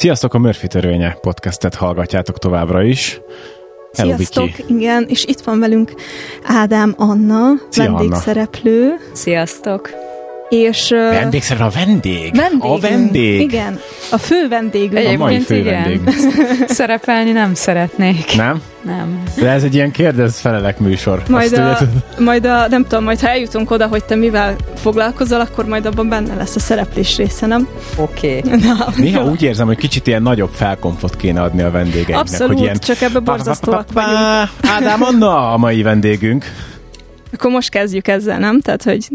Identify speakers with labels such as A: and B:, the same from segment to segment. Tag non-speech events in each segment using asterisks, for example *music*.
A: Sziasztok, a Murphy törvénye podcastet hallgatjátok továbbra is.
B: Hello, Sziasztok, Viki. igen, és itt van velünk Ádám Anna, Szia, vendégszereplő. Anna.
C: Sziasztok!
B: És,
A: Vendégszerűen a vendég.
B: Vendégünk,
A: a vendég.
B: Igen, a fő vendég.
A: A mai fő igen. vendég. *laughs*
C: Szerepelni nem szeretnék.
A: Nem?
C: Nem.
A: De ez egy ilyen kérdez-felelek műsor.
B: Majd a, majd a, nem tudom, majd ha eljutunk oda, hogy te mivel foglalkozol, akkor majd abban benne lesz a szereplés része, nem?
C: Oké. Okay.
A: Néha úgy érzem, hogy kicsit ilyen nagyobb felkomfot kéne adni a vendégeinknek.
B: Abszolút,
A: hogy ilyen,
B: csak ebbe borzasztóak vagyunk.
A: Ádám Anna a mai vendégünk.
B: Akkor most kezdjük ezzel, nem? Tehát, hogy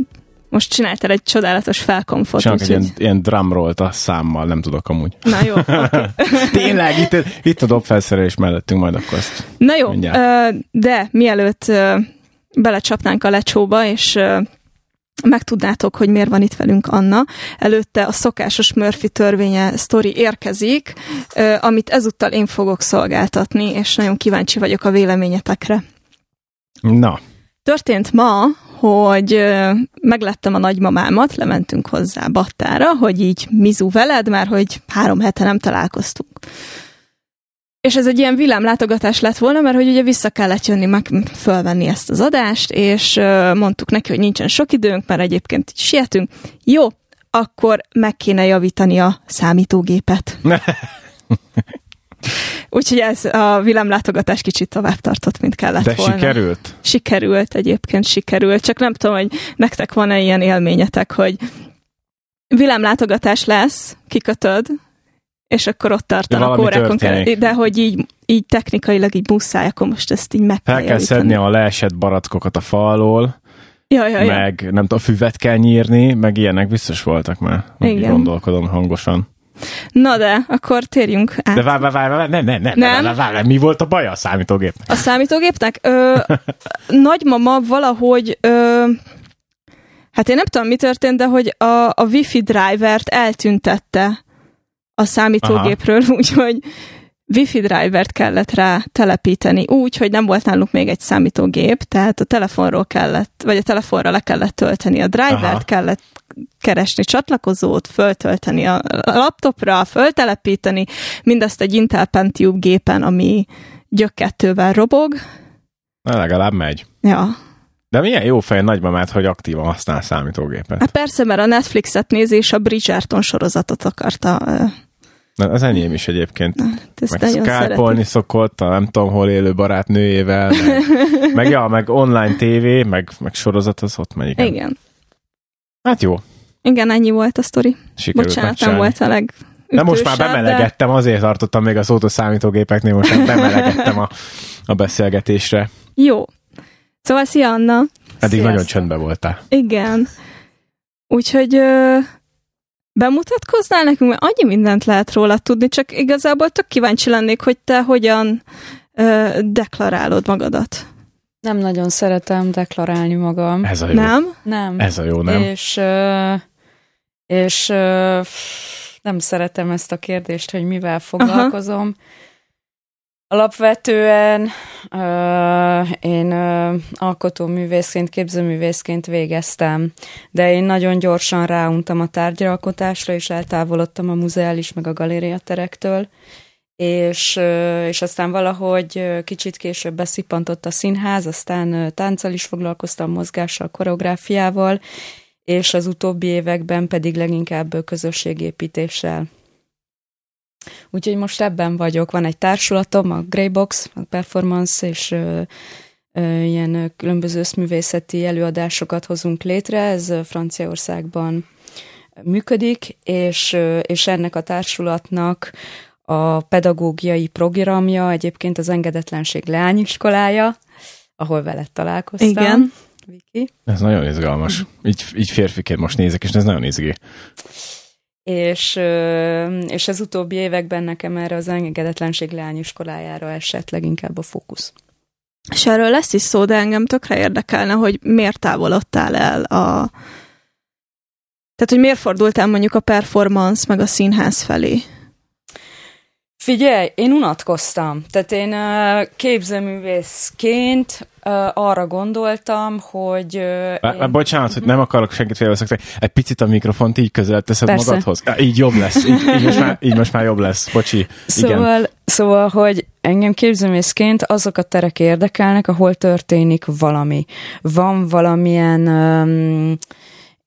B: most csináltál egy csodálatos felkomfort.
A: Csinálok egy ilyen, ilyen drumrollt a számmal, nem tudok amúgy.
B: Na jó, *laughs* okay.
A: Tényleg, itt, itt a dobfelszerelés mellettünk majd akkor azt
B: Na jó, mindjárt. de mielőtt belecsapnánk a lecsóba, és megtudnátok, hogy miért van itt velünk Anna. Előtte a szokásos Murphy törvénye sztori érkezik, amit ezúttal én fogok szolgáltatni, és nagyon kíváncsi vagyok a véleményetekre.
A: Na.
B: Történt ma, hogy meglettem a nagymamámat, lementünk hozzá Battára, hogy így mizu veled, mert hogy három hete nem találkoztunk. És ez egy ilyen villámlátogatás lett volna, mert hogy ugye vissza kellett jönni meg fölvenni ezt az adást, és mondtuk neki, hogy nincsen sok időnk, mert egyébként sietünk. Jó, akkor meg kéne javítani a számítógépet. *laughs* Úgyhogy ez a villámlátogatás kicsit tovább tartott, mint kellett
A: De
B: volna.
A: sikerült?
B: Sikerült, egyébként sikerült. Csak nem tudom, hogy nektek van-e ilyen élményetek, hogy villámlátogatás lesz, kikötöd, és akkor ott tartanak órákon kell, de hogy így, így technikailag így muszáj, akkor most ezt így meg
A: kell Fel kell szedni a leesett barackokat a fa alól,
B: ja, ja, ja.
A: meg nem tudom, füvet kell nyírni, meg ilyenek biztos voltak már. Igen. Gondolkodom hangosan.
B: Na de, akkor térjünk át.
A: De várj, várj, várj, nem, nem, nem, nem. Várj, várj, mi volt a baj a számítógépnek?
B: A számítógépnek? Ö, *laughs* nagymama valahogy, ö, hát én nem tudom, mi történt, de hogy a, a wifi drivert eltüntette a számítógépről, *laughs* úgyhogy Wi-Fi drivert kellett rá telepíteni úgy, hogy nem volt náluk még egy számítógép, tehát a telefonról kellett, vagy a telefonra le kellett tölteni a drivert, Aha. kellett keresni csatlakozót, föltölteni a laptopra, föltelepíteni, mindezt egy Intel Pentium gépen, ami gyökkettővel robog.
A: Na, legalább megy.
B: Ja.
A: De milyen jó fej nagymamát, hogy aktívan használ számítógépet.
B: Hát persze, mert a Netflixet nézi, és a Bridgerton sorozatot akarta
A: Na, az enyém is egyébként. Na, meg skype szokott a nem tudom hol élő barátnőjével, meg, *laughs* meg, ja, meg online tévé, meg, meg sorozat, az ott megy. Igen.
B: igen.
A: Hát jó.
B: Igen, ennyi volt a sztori.
A: Sikerült
B: Bocsánat, nem volt a leg
A: de most már bemelegettem, de... azért tartottam még a szót a számítógépeknél, most már bemelegettem a, a beszélgetésre.
B: Jó. Szóval szia Anna.
A: Eddig Sziasztok. nagyon csöndbe voltál.
B: Igen. Úgyhogy bemutatkoznál nekünk, mert annyi mindent lehet róla tudni, csak igazából tök kíváncsi lennék, hogy te hogyan ö, deklarálod magadat.
C: Nem nagyon szeretem deklarálni magam.
A: Ez a jó.
B: Nem?
C: Nem.
A: Ez a jó, nem?
C: És, és nem szeretem ezt a kérdést, hogy mivel foglalkozom. Aha. Alapvetően uh, én uh, alkotóművészként, képzőművészként végeztem, de én nagyon gyorsan ráuntam a tárgyalkotásra, és eltávolodtam a muzeális meg a galériaterektől, és, uh, és aztán valahogy kicsit később beszippantott a színház, aztán tánccal is foglalkoztam, mozgással, koreográfiával, és az utóbbi években pedig leginkább közösségépítéssel. Úgyhogy most ebben vagyok. Van egy társulatom, a Greybox, a Performance, és ö, ö, ilyen különböző összművészeti előadásokat hozunk létre. Ez Franciaországban működik, és, és ennek a társulatnak a pedagógiai programja egyébként az Engedetlenség Leányiskolája, ahol veled találkoztam.
B: Igen.
C: Viki.
A: Ez nagyon izgalmas. Így, így férfiként most nézek, és ez nagyon izgi
C: és, és az utóbbi években nekem erre az engedetlenség leányiskolájára esett leginkább a fókusz.
B: És erről lesz is szó, de engem tökre érdekelne, hogy miért távolodtál el a... Tehát, hogy miért fordultál mondjuk a performance meg a színház felé?
C: Figyelj, én unatkoztam. Tehát én uh, képzőművészként uh, arra gondoltam, hogy... Uh,
A: én... Bocsánat, hogy nem akarok senkit félbeszakítani. Egy picit a mikrofont így közel teszed Persze. magadhoz. Így jobb lesz. Így, így, most már, így most már jobb lesz. Bocsi.
C: Szóval, Igen. szóval, hogy engem képzőművészként azok a terek érdekelnek, ahol történik valami. Van valamilyen... Um,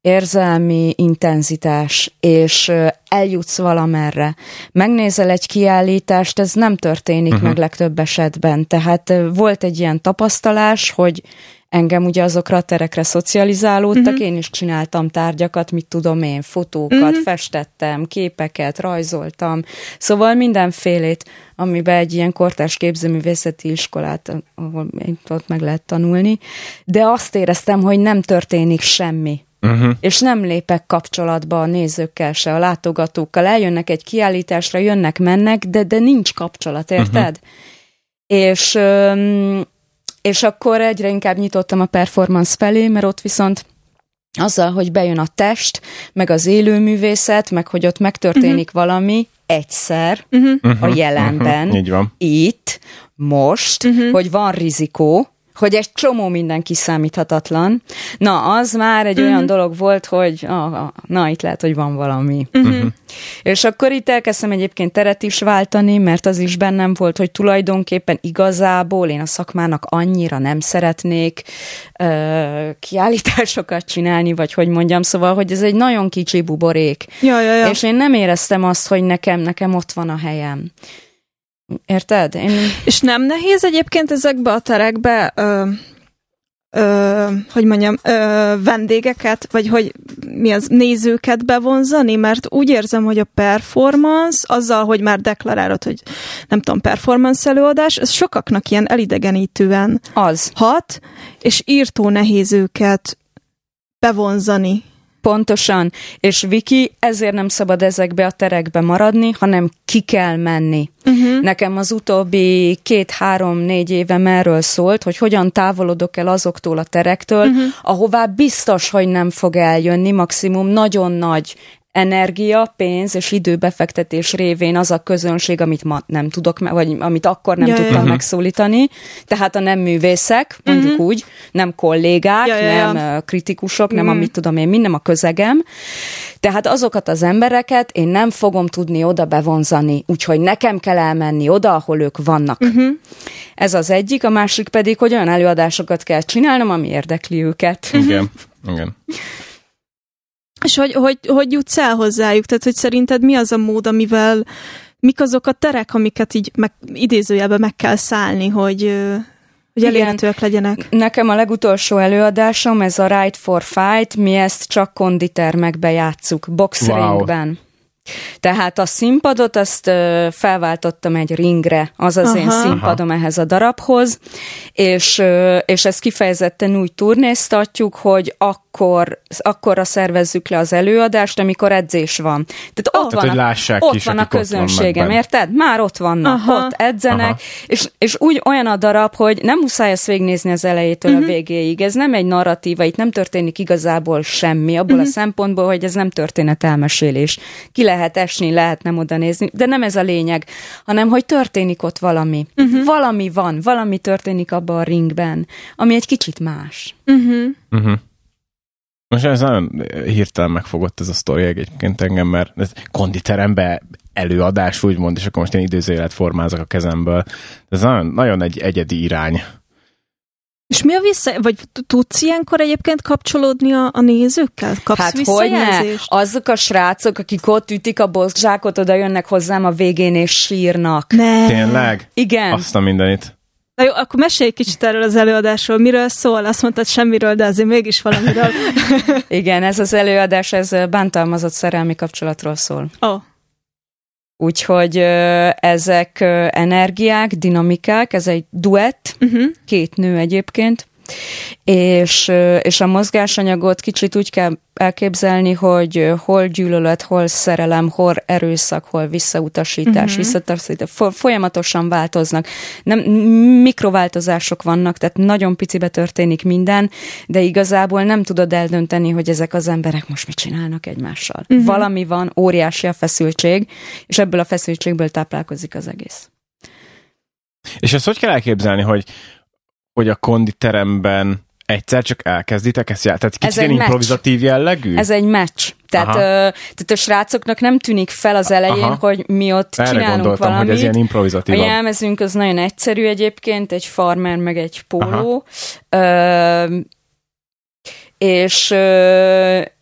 C: érzelmi intenzitás, és eljutsz valamerre. Megnézel egy kiállítást, ez nem történik uh-huh. meg legtöbb esetben. Tehát volt egy ilyen tapasztalás, hogy engem ugye azokra a terekre szocializálódtak, uh-huh. én is csináltam tárgyakat, mit tudom én, fotókat, uh-huh. festettem, képeket, rajzoltam, szóval mindenfélét, amiben egy ilyen kortárs képzőművészeti iskolát, ahol ott meg lehet tanulni, de azt éreztem, hogy nem történik semmi. Uh-huh. És nem lépek kapcsolatba a nézőkkel se, a látogatókkal. Eljönnek egy kiállításra, jönnek-mennek, de, de nincs kapcsolat, érted? Uh-huh. És, és akkor egyre inkább nyitottam a performance felé, mert ott viszont azzal, hogy bejön a test, meg az élőművészet, meg hogy ott megtörténik uh-huh. valami egyszer uh-huh. a jelenben, uh-huh. Így van. itt, most, uh-huh. hogy van rizikó, hogy egy csomó minden kiszámíthatatlan. Na, az már egy uh-huh. olyan dolog volt, hogy ah, na, itt lehet, hogy van valami. Uh-huh. És akkor itt elkezdtem egyébként teret is váltani, mert az is bennem volt, hogy tulajdonképpen igazából én a szakmának annyira nem szeretnék uh, kiállításokat csinálni, vagy hogy mondjam, szóval, hogy ez egy nagyon kicsi buborék.
B: Ja, ja, ja.
C: És én nem éreztem azt, hogy nekem, nekem ott van a helyem. Érted? Én...
B: És nem nehéz egyébként ezekbe a terekbe, ö, ö, hogy mondjam, ö, vendégeket, vagy hogy mi az, nézőket bevonzani, mert úgy érzem, hogy a performance, azzal, hogy már deklarálod, hogy nem tudom, performance előadás, ez sokaknak ilyen elidegenítően
C: az.
B: hat, és írtó nehéz őket bevonzani
C: Pontosan. És Viki, ezért nem szabad ezekbe a terekbe maradni, hanem ki kell menni. Uh-huh. Nekem az utóbbi két-három-négy évem erről szólt, hogy hogyan távolodok el azoktól a terektől, uh-huh. ahová biztos, hogy nem fog eljönni, maximum nagyon nagy energia, pénz és időbefektetés révén az a közönség, amit ma nem tudok, vagy amit akkor nem ja, tudtam ja. megszólítani. Tehát a nem művészek, mondjuk uh-huh. úgy, nem kollégák, ja, ja, nem kritikusok, nem uh-huh. amit tudom én, mind nem a közegem. Tehát azokat az embereket én nem fogom tudni oda bevonzani, úgyhogy nekem kell elmenni oda, ahol ők vannak. Uh-huh. Ez az egyik, a másik pedig, hogy olyan előadásokat kell csinálnom, ami érdekli őket.
A: Igen, igen.
B: És hogy, hogy, hogy jutsz el hozzájuk? Tehát, hogy szerinted mi az a mód, amivel, mik azok a terek, amiket így meg, idézőjelben meg kell szállni, hogy, hogy elérhetőek legyenek?
C: Nekem a legutolsó előadásom, ez a Right for Fight, mi ezt csak konditermekbe játsszuk, boxringben. Wow. Tehát a színpadot azt felváltottam egy ringre, az az Aha. én színpadom Aha. ehhez a darabhoz, és, és ezt kifejezetten úgy turnéztatjuk, hogy akkor, akkorra szervezzük le az előadást, amikor edzés van. Tehát ott
A: Tehát, van, a,
C: ott is, van a közönségem, van érted? Már ott vannak, Aha. ott edzenek, és, és úgy olyan a darab, hogy nem muszáj ezt végignézni az elejétől uh-huh. a mhm. végéig. Ez nem egy narratíva, itt nem történik igazából semmi, abból uh-huh. a szempontból, hogy ez nem történetelmesélés. Ki lehet lehet esni, lehet nem oda nézni, de nem ez a lényeg, hanem hogy történik ott valami. Uh-huh. Valami van, valami történik abban a ringben, ami egy kicsit más. Uh-huh.
A: Uh-huh. Most ez nagyon hirtelen megfogott ez a sztori egyébként engem, mert ez konditerembe előadás, úgymond, és akkor most én időzőjelet formázok a kezemből. Ez nagyon, nagyon egy egyedi irány.
B: És mi a vissza, vagy tudsz ilyenkor egyébként kapcsolódni a, a nézőkkel? Kapsz
C: hát hogy ne? Azok a srácok, akik ott ütik a boszkzsákot, oda jönnek hozzám a végén és sírnak.
B: Ne.
A: Tényleg?
C: Igen.
A: Azt a mindenit.
B: Na jó, akkor mesélj kicsit erről az előadásról. Miről szól? Azt mondtad semmiről, de azért mégis valamiről. *laughs*
C: Igen, ez az előadás, ez bántalmazott szerelmi kapcsolatról szól.
B: Oh.
C: Úgyhogy ezek energiák, dinamikák, ez egy duett, uh-huh. két nő egyébként, És, és a mozgásanyagot kicsit úgy kell elképzelni, hogy hol gyűlölet, hol szerelem, hol erőszak, hol visszautasítás, uh-huh. visszautasítás, folyamatosan változnak. Nem, mikrováltozások vannak, tehát nagyon picibe történik minden, de igazából nem tudod eldönteni, hogy ezek az emberek most mit csinálnak egymással. Uh-huh. Valami van, óriási a feszültség, és ebből a feszültségből táplálkozik az egész.
A: És ezt hogy kell elképzelni, hogy, hogy a konditeremben egyszer csak elkezditek ezt játszani? Tehát kicsit ilyen improvizatív jellegű?
C: Ez egy meccs. Tehát, ö, tehát a srácoknak nem tűnik fel az elején, Aha. hogy mi ott Erre csinálunk gondoltam, valamit.
A: hogy ez ilyen improvizatív.
C: A jelmezünk az nagyon egyszerű egyébként, egy farmer meg egy póló. Ö, és,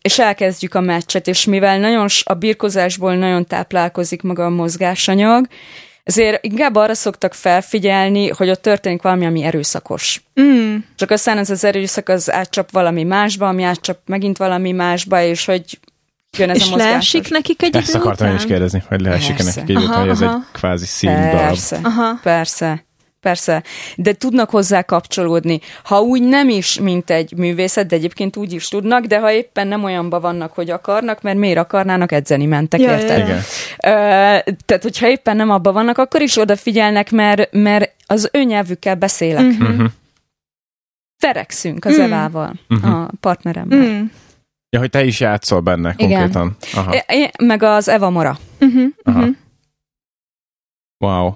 C: és elkezdjük a meccset, és mivel nagyon a birkozásból nagyon táplálkozik maga a mozgásanyag, ezért inkább arra szoktak felfigyelni, hogy ott történik valami, ami erőszakos. Mm. Csak aztán ez az erőszak az átcsap valami másba, ami átcsap megint valami másba, és hogy jön ez és a mozgásos.
B: leesik nekik egy
A: Ezt akartam én is kérdezni, hogy leesik nekik egy után, hogy ez egy kvázi színdarab.
C: Persze, aha. persze persze, de tudnak hozzá kapcsolódni. Ha úgy nem is, mint egy művészet, de egyébként úgy is tudnak, de ha éppen nem olyanban vannak, hogy akarnak, mert miért akarnának, edzeni mentek, ja, érted? Igen. Uh, tehát, hogyha éppen nem abban vannak, akkor is odafigyelnek, mert, mert az ő nyelvükkel beszélek. Uh-huh. Ferekszünk az uh-huh. Evával, uh-huh. a partneremmel. Uh-huh.
A: Ja, hogy te is játszol benne konkrétan.
C: Igen. Aha. É, meg az Eva Mora. Uh-huh.
A: Aha. Wow.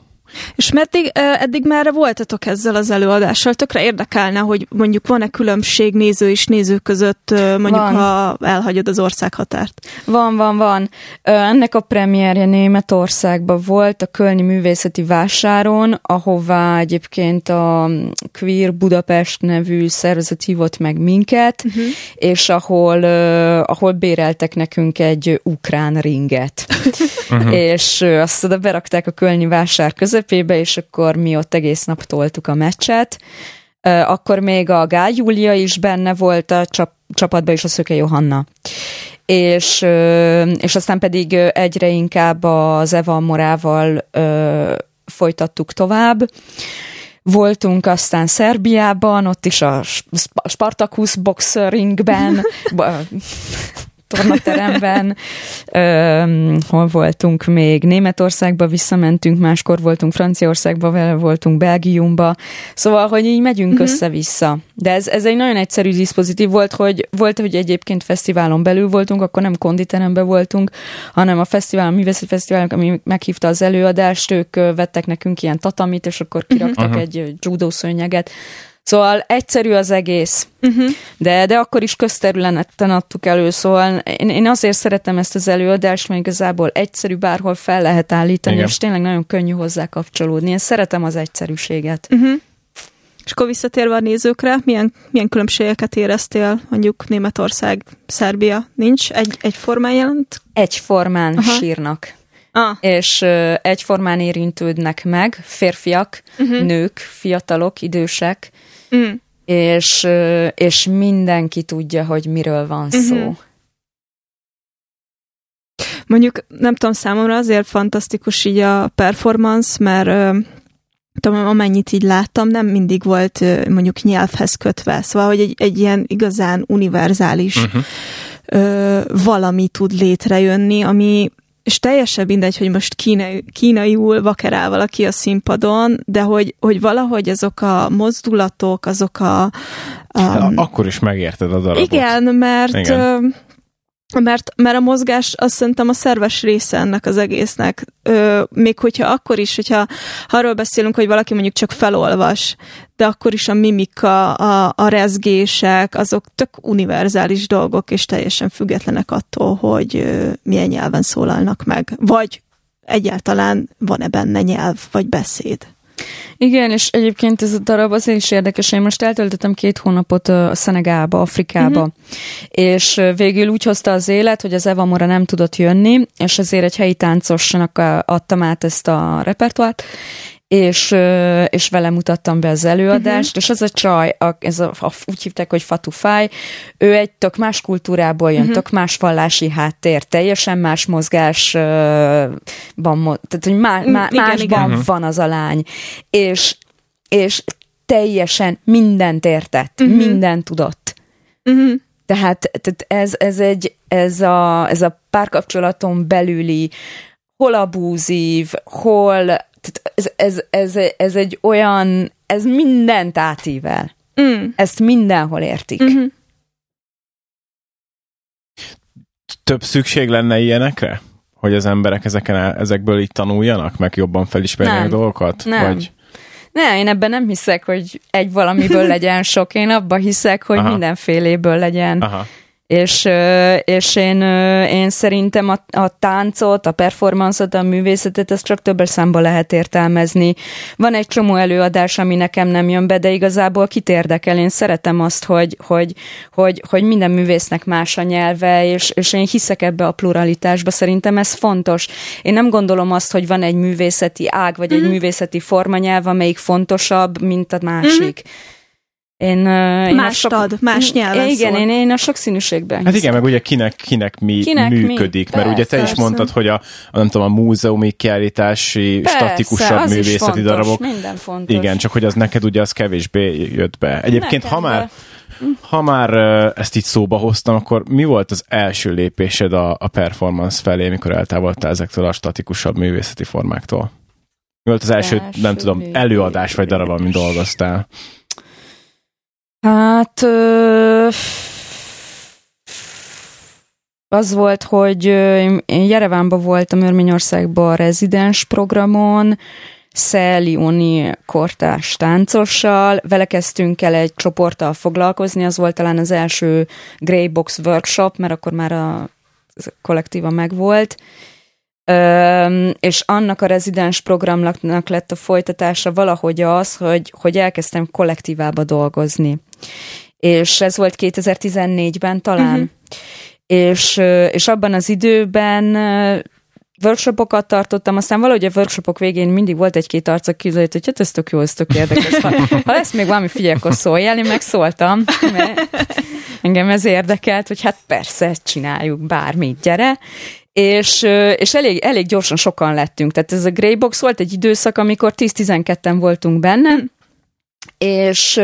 B: És meddig, eddig már voltatok ezzel az előadással? Tökre érdekelne, hogy mondjuk van-e különbség néző és néző között, mondjuk van. ha elhagyod az országhatárt?
C: Van, van, van. Ennek a premierje Németországban volt a Kölni Művészeti Vásáron, ahová egyébként a Queer Budapest nevű szervezet hívott meg minket, uh-huh. és ahol, ahol béreltek nekünk egy ukrán ringet. uh-huh. *laughs* És azt oda berakták a Kölni Vásár között, közepébe, és akkor mi ott egész nap toltuk a meccset. Akkor még a Gál Júlia is benne volt a csap, csapatban, és a Szöke Johanna. És, és aztán pedig egyre inkább az Eva Morával folytattuk tovább. Voltunk aztán Szerbiában, ott is a Spartacus boxeringben, *laughs* tornateremben, ö, hol voltunk még, Németországba visszamentünk, máskor voltunk Franciaországba, vele voltunk Belgiumba, szóval, hogy így megyünk uh-huh. össze-vissza. De ez, ez egy nagyon egyszerű diszpozitív volt, hogy volt, hogy egyébként fesztiválon belül voltunk, akkor nem konditeremben voltunk, hanem a fesztivál, a művészeti fesztivál, ami meghívta az előadást, ők vettek nekünk ilyen tatamit, és akkor kiraktak uh-huh. egy judó szőnyeget, Szóval egyszerű az egész, uh-huh. de, de akkor is közterületen adtuk elő, szóval én, én azért szeretem ezt az előadást, mert igazából egyszerű, bárhol fel lehet állítani, Igen. és tényleg nagyon könnyű hozzá kapcsolódni. Én szeretem az egyszerűséget.
B: Uh-huh. És akkor visszatérve a nézőkre, milyen, milyen különbségeket éreztél mondjuk Németország, Szerbia? Nincs? Egy, egyformán jelent?
C: Egyformán Aha. sírnak. Ah. És uh, egyformán érintődnek meg férfiak, uh-huh. nők, fiatalok, idősek, Mm. És, és mindenki tudja, hogy miről van mm-hmm. szó.
B: Mondjuk, nem tudom, számomra azért fantasztikus így a performance, mert tudom, amennyit így láttam, nem mindig volt mondjuk nyelvhez kötve. Szóval, hogy egy, egy ilyen igazán univerzális uh-huh. ö, valami tud létrejönni, ami és teljesen mindegy, hogy most kínai, kínaiul vakerál valaki a színpadon, de hogy, hogy valahogy azok a mozdulatok, azok a...
A: Um, Akkor is megérted a darabot.
B: Igen, mert... Igen. Mert, mert a mozgás azt szerintem a szerves része ennek az egésznek. Ö, még hogyha akkor is, hogyha arról beszélünk, hogy valaki mondjuk csak felolvas, de akkor is a mimika, a, a rezgések, azok tök univerzális dolgok, és teljesen függetlenek attól, hogy ö, milyen nyelven szólalnak meg. Vagy egyáltalán van-e benne nyelv, vagy beszéd.
C: Igen, és egyébként ez a darab azért is érdekes, én most eltöltöttem két hónapot a Szenegába, Afrikába, uh-huh. és végül úgy hozta az élet, hogy az Eva Mora nem tudott jönni, és ezért egy helyi táncosnak adtam át ezt a repertoárt, és, és vele mutattam be az előadást, uh-huh. és az a csaj, a, ez a, a, úgy hívták, hogy Fatufáj, ő egy tök más kultúrából jön, uh-huh. tök más vallási háttér, teljesen más mozgásban, tehát hogy má, má, igen, másban igen. van az a lány, és, és teljesen mindent értett, uh-huh. mindent tudott. Uh-huh. Tehát, tehát ez, ez, egy, ez, a, ez a párkapcsolaton belüli hol abúzív, hol tehát ez, ez, ez, ez egy olyan, ez mindent átível. Mm. Ezt mindenhol értik. Mm-hmm.
A: Több szükség lenne ilyenekre? Hogy az emberek ezeken, ezekből így tanuljanak, meg jobban felismerjenek dolgokat?
C: Nem. Vagy... Ne, én ebben nem hiszek, hogy egy valamiből *laughs* legyen sok. Én abban hiszek, hogy Aha. mindenféléből legyen. Aha és, és én, én szerintem a, a táncot, a performanszot, a művészetet, ezt csak többes számba lehet értelmezni. Van egy csomó előadás, ami nekem nem jön be, de igazából kit érdekel. Én szeretem azt, hogy, hogy, hogy, hogy minden művésznek más a nyelve, és, és én hiszek ebbe a pluralitásba. Szerintem ez fontos. Én nem gondolom azt, hogy van egy művészeti ág, vagy mm-hmm. egy mhm. művészeti formanyelv, amelyik fontosabb, mint a másik. Mm-hmm
B: én, én más sok, ad, más nyelven
C: Igen, én, én a sokszínűségben
A: Hát igen, meg ugye kinek, kinek mi kinek működik, mi? mert persze, ugye te persze. is mondtad, hogy a, a, nem tudom, a múzeumi kiállítási persze, statikusabb művészeti fontos, darabok.
C: minden fontos.
A: Igen, csak hogy az neked ugye az kevésbé jött be. Egyébként, Nekem ha már, be. ha már ezt így szóba hoztam, akkor mi volt az első lépésed a, a performance felé, mikor eltávoltál ezektől a statikusabb művészeti formáktól? Mi volt az első, első nem tudom, előadás vagy darab, amin dolgoztál?
C: Hát az volt, hogy én Jerevánban voltam Örményországban a rezidens programon, Szeli Oni kortás táncossal, vele kezdtünk el egy csoporttal foglalkozni, az volt talán az első Grey Box workshop, mert akkor már a kollektíva megvolt, és annak a rezidens programnak lett a folytatása valahogy az, hogy, hogy elkezdtem kollektívába dolgozni. És ez volt 2014-ben talán. Uh-huh. És, és abban az időben workshopokat tartottam, aztán valahogy a workshopok végén mindig volt egy-két arc, aki között, hogy hát ez tök jó, ez tök érdekes. Ha, ha lesz még valami, figyelj, akkor szóljál, én megszóltam, mert engem ez érdekelt, hogy hát persze, csináljuk bármit, gyere és, és elég, elég gyorsan sokan lettünk. Tehát ez a Greybox volt egy időszak, amikor 10-12-en voltunk benne, és,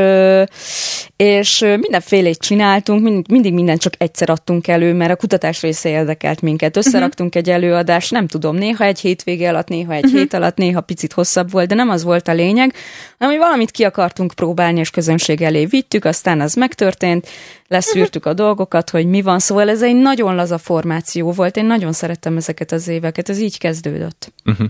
C: és mindenfélét csináltunk, mind, mindig mindent csak egyszer adtunk elő, mert a kutatás része érdekelt minket. Összeraktunk uh-huh. egy előadást, nem tudom, néha egy hétvége alatt, néha egy uh-huh. hét alatt, néha picit hosszabb volt, de nem az volt a lényeg, hanem hogy valamit ki akartunk próbálni, és közönség elé vittük, aztán az megtörtént, leszűrtük uh-huh. a dolgokat, hogy mi van, szóval ez egy nagyon laza formáció volt, én nagyon szerettem ezeket az éveket, ez így kezdődött. Uh-huh.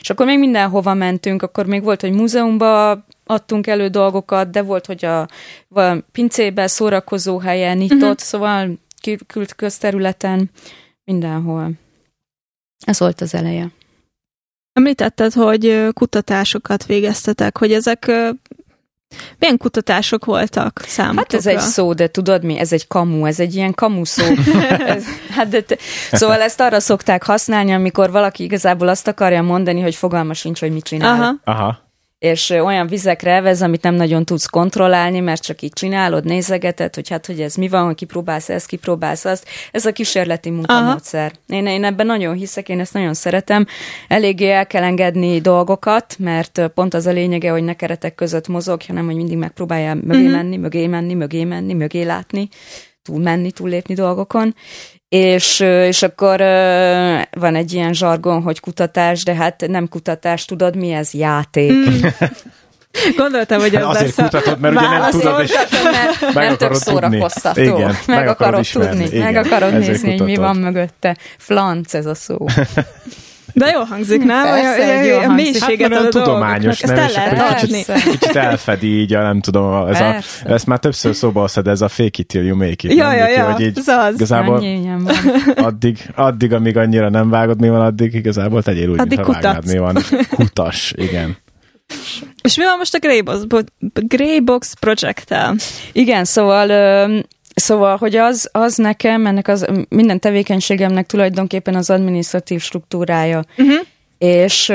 C: És akkor még mindenhova mentünk, akkor még volt, hogy múzeumba adtunk elő dolgokat, de volt, hogy a, a pincébe, szórakozó helyen, itt uh-huh. ott, szóval kült közterületen, mindenhol. Ez volt az eleje.
B: Említetted, hogy kutatásokat végeztetek, hogy ezek milyen kutatások voltak számotokra?
C: Hát ez egy szó, de tudod mi? Ez egy kamu, ez egy ilyen kamu szó. *laughs* ez, hát de te, szóval ezt arra szokták használni, amikor valaki igazából azt akarja mondani, hogy fogalma sincs, hogy mit csinál.
A: Aha. Aha
C: és olyan vizekre elvez, amit nem nagyon tudsz kontrollálni, mert csak így csinálod, nézegeted, hogy hát, hogy ez mi van, hogy kipróbálsz ezt, kipróbálsz azt. Ez a kísérleti munkamódszer. Én, én ebben nagyon hiszek, én ezt nagyon szeretem. Eléggé el kell engedni dolgokat, mert pont az a lényege, hogy ne keretek között mozog, hanem hogy mindig megpróbáljál mögé uh-huh. menni, mögé menni, mögé menni, mögé látni, túl menni, túl lépni dolgokon. És, és akkor van egy ilyen zsargon, hogy kutatás, de hát nem kutatás, tudod mi ez? Játék. Mm.
B: Gondoltam, hogy ez
A: Azért lesz kutatod, mert ugye nem tudod, és
C: mert, meg tök szórakoztató. Igen, meg, meg akarod ismerni, tudni, igen, meg akarod nézni, kutatod. hogy mi van mögötte. Flanc ez a szó. *laughs*
B: De jó hangzik, nem?
C: Persze, a, jó a, a
A: mélységet hát, a tudományos, nem? Ezt el lehet kicsit, kicsit elfedi így, a, nem tudom, ez a, ezt már többször szóba hoztad, ez a fake it till you make it.
B: Ja, ja, ja, hogy így, ez az.
A: Igazából *laughs* addig, addig, amíg annyira nem vágod, mi van, addig igazából tegyél úgy, addig mintha vágnád, mi van. Kutas, igen.
B: És mi van most a Greybox, Greybox project-tel?
C: Igen, szóval Szóval, hogy az, az nekem, ennek az minden tevékenységemnek tulajdonképpen az administratív struktúrája. Uh-huh. És,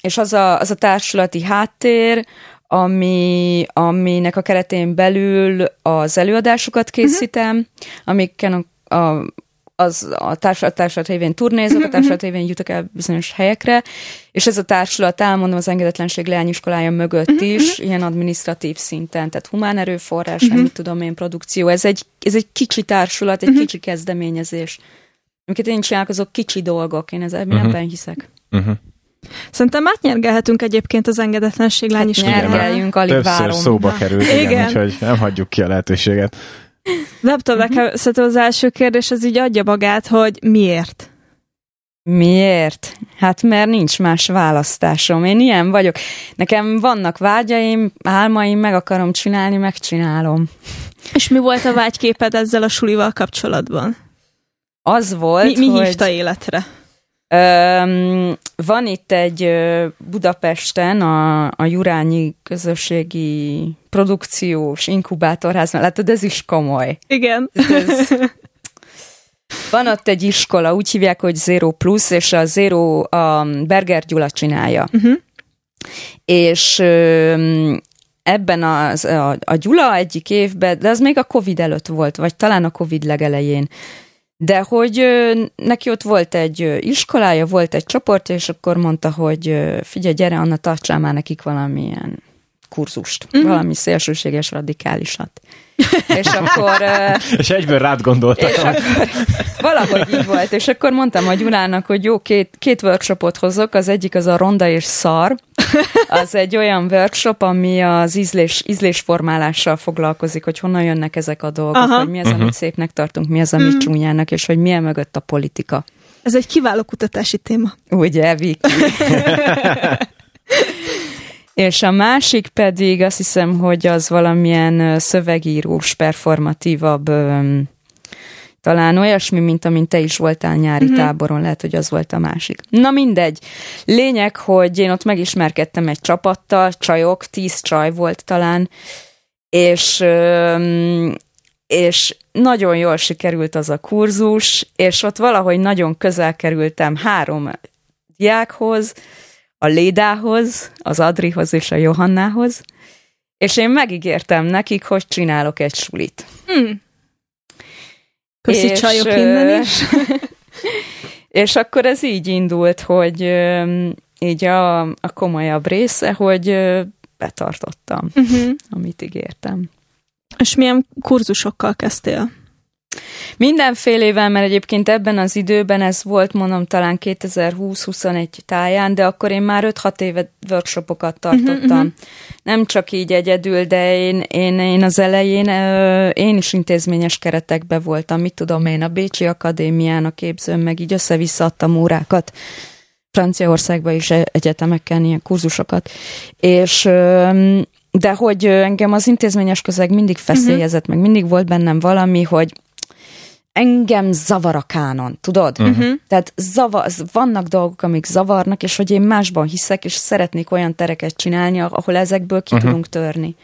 C: és az, a, az a társulati háttér, ami, aminek a keretén belül az előadásokat készítem, uh-huh. amiken a, a az a társulat, társulat révén turnézok, a *laughs* társulat révén jutok el bizonyos helyekre, és ez a társulat, elmondom, az engedetlenség leányiskolája mögött is, ilyen administratív szinten, tehát humán erőforrás, nem mit tudom én, produkció, ez egy, ez egy kicsi társulat, egy kicsi kezdeményezés. Amiket én csinálok, azok kicsi dolgok, én ezzel uh-huh. ebben hiszek.
A: Uh-huh.
B: Szerintem átnyergelhetünk egyébként az engedetlenség lány is.
C: Nyergeljünk, alig
A: Többször
C: várom.
A: szóba került, igen,
B: Igen.
A: úgyhogy nem hagyjuk ki a lehetőséget.
B: Nem tudom, nekem szerintem az első kérdés az így adja magát, hogy miért?
C: Miért? Hát mert nincs más választásom. Én ilyen vagyok. Nekem vannak vágyaim, álmaim, meg akarom csinálni, megcsinálom.
B: És mi volt a vágyképed ezzel a sulival kapcsolatban?
C: Az volt,
B: Mi, mi
C: hogy...
B: hívta életre?
C: Van itt egy Budapesten a, a Jurányi közösségi produkciós inkubátorház, mert látod, ez is komoly.
B: Igen.
C: Ez, van ott egy iskola, úgy hívják, hogy Zero Plus, és a Zero a Berger Gyula csinálja.
B: Uh-huh.
C: És ebben az, a, a Gyula egyik évben, de az még a Covid előtt volt, vagy talán a Covid legelején, de hogy neki ott volt egy iskolája, volt egy csoport, és akkor mondta, hogy figyelj, gyere, Anna, tartsál már nekik valamilyen kurzust, uh-huh. valami szélsőséges radikálisat. *laughs* és akkor...
A: És egyből rád gondoltam.
C: és akkor valahogy így volt, és akkor mondtam a Gyulának, hogy jó, két, két workshopot hozok, az egyik az a ronda és szar, az egy olyan workshop, ami az ízlés, ízlésformálással foglalkozik, hogy honnan jönnek ezek a dolgok,
B: Aha.
C: hogy mi az, amit szépnek tartunk, mi az, amit csúnyának, és hogy milyen mögött a politika.
B: Ez egy kiváló kutatási téma.
C: Ugye, Viki? *laughs* És a másik pedig azt hiszem, hogy az valamilyen szövegírós, performatívabb, talán olyasmi, mint amint te is voltál nyári uh-huh. táboron, lehet, hogy az volt a másik. Na mindegy. Lényeg, hogy én ott megismerkedtem egy csapattal, csajok, tíz csaj volt talán, és és nagyon jól sikerült az a kurzus, és ott valahogy nagyon közel kerültem három diákhoz, a Lédához, az Adrihoz és a Johannához, és én megígértem nekik, hogy csinálok egy sulit.
B: Hmm. Köszi
C: És,
B: csajok innen is. *laughs*
C: És akkor ez így indult, hogy így a, a komolyabb része, hogy betartottam,
B: Uh-huh.
C: amit ígértem.
B: És milyen kurzusokkal kezdtél?
C: Mindenfélével, mert egyébként ebben az időben ez volt, mondom, talán 2020-21 táján, de akkor én már 5-6 éve workshopokat tartottam.
B: Mhm, mhm.
C: Nem csak így egyedül, de én, én, én az elején ö, én is intézményes keretekbe voltam, mit tudom én, a Bécsi Akadémián a képzőn, meg így össze-vissza adtam órákat. Franciaországban is e- egyetemeken ilyen kurzusokat. És ö, de hogy engem az intézményes közeg mindig feszélyezett, meg mindig volt bennem valami, hogy engem zavar a kánon, tudod?
B: Uh-huh.
C: Tehát zava, vannak dolgok, amik zavarnak, és hogy én másban hiszek, és szeretnék olyan tereket csinálni, ahol ezekből ki
A: Mhm.
C: tudunk törni.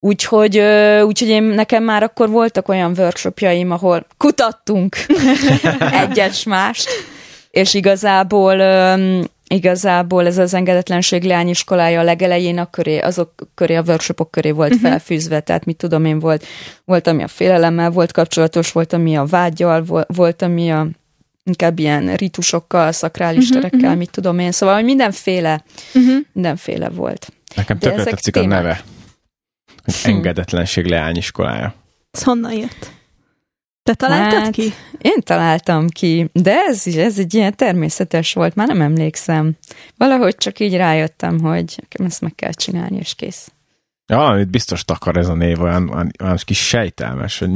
C: Úgyhogy, úgyhogy én, nekem már akkor voltak olyan workshopjaim, ahol kutattunk *laughs* egyes mást, és igazából igazából ez az engedetlenség leányiskolája a legelején a köré, azok köré, a workshopok köré volt uh-huh. felfűzve, tehát mit tudom én, volt, volt, ami a félelemmel volt kapcsolatos, volt, ami a vágyal, volt, volt ami a inkább ilyen ritusokkal, szakrális
B: Mhm,
C: uh-huh, terekkel, uh-huh. mit tudom én, szóval hogy mindenféle,
B: Uh-huh.
C: mindenféle volt.
A: Nekem tökre tetszik a neve. Hogy engedetlenség leányiskolája.
B: Ez honnan jött? Te találtad
C: Hát,
B: ki?
C: Én találtam ki, de ez, is, ez egy ilyen természetes volt, már nem emlékszem. Valahogy csak így rájöttem, hogy nekem ezt meg kell csinálni, és kész.
A: Ja, valamit biztos takar ez a név, olyan, olyan, olyan kis sejtelmes, hogy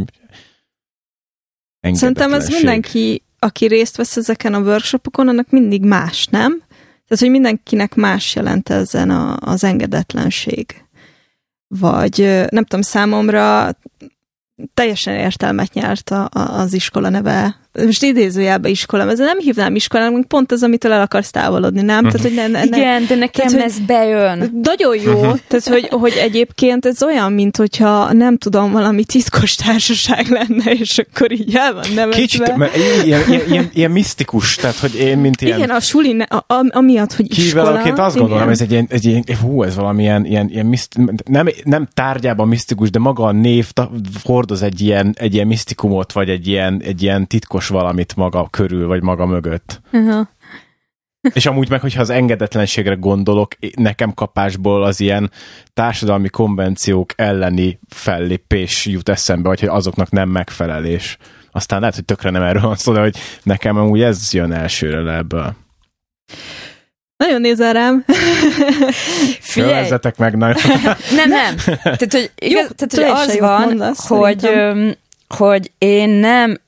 B: Szerintem ez mindenki, aki részt vesz ezeken a workshopokon, annak mindig más, nem? Tehát, hogy mindenkinek más jelent ezen a, az engedetlenség. Vagy nem tudom, számomra teljesen értelmet nyert a, a, az iskola neve. Most idézőjelbe iskola, ezzel nem hívnám iskolának, pont az, amitől el akarsz távolodni, nem? Tehát, hogy ne, ne, ne,
C: Igen, de nekem
B: Tehát, hogy-
C: ez bejön.
B: Nagyon jó, tehát hogy, hogy egyébként ez olyan, mint hogyha nem tudom, valami titkos társaság lenne, és akkor így el van nevezve.
A: Kicsit, mert ilyen, ilyen, ilyen, ilyen misztikus, tehát hogy én, mint ilyen
B: Igen, a suli, ne, a, a, amiatt, hogy iskola.
A: Kívülállóként azt gondolom,
B: igen.
A: ez egy ilyen, egy ilyen hú, ez valami ilyen, ilyen, ilyen miszt, nem, nem tárgyában misztikus, de maga a név ta, hordoz egy ilyen, egy ilyen misztikumot, vagy egy ilyen, egy ilyen titkos erőszakos valamit maga körül, vagy maga mögött. Uh-huh. *laughs* És amúgy meg, hogyha az engedetlenségre gondolok, nekem kapásból az ilyen társadalmi konvenciók elleni fellépés jut eszembe, vagy hogy azoknak nem megfelelés. Aztán lehet, hogy tökre nem erről van szó, de hogy nekem amúgy ez jön elsőre le ebből.
B: Nagyon nézel rám. *laughs*
A: Figyelj! meg nagyon. *laughs*
C: nem, nem. Tehát, hogy, igaz, Jó, tehát, hogy az van, mondasz, hogy, hogy én nem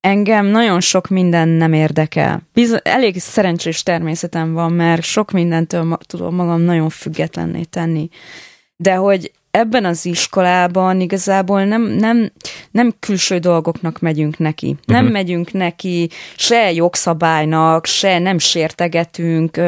C: engem nagyon sok minden nem érdekel. Biz- elég szerencsés természetem van, mert sok mindentől ma- tudom magam nagyon függetlenné tenni. De hogy ebben az iskolában igazából nem, nem, nem külső dolgoknak megyünk neki. Uh-huh. Nem mhm. megyünk neki se jogszabálynak, se nem sértegetünk,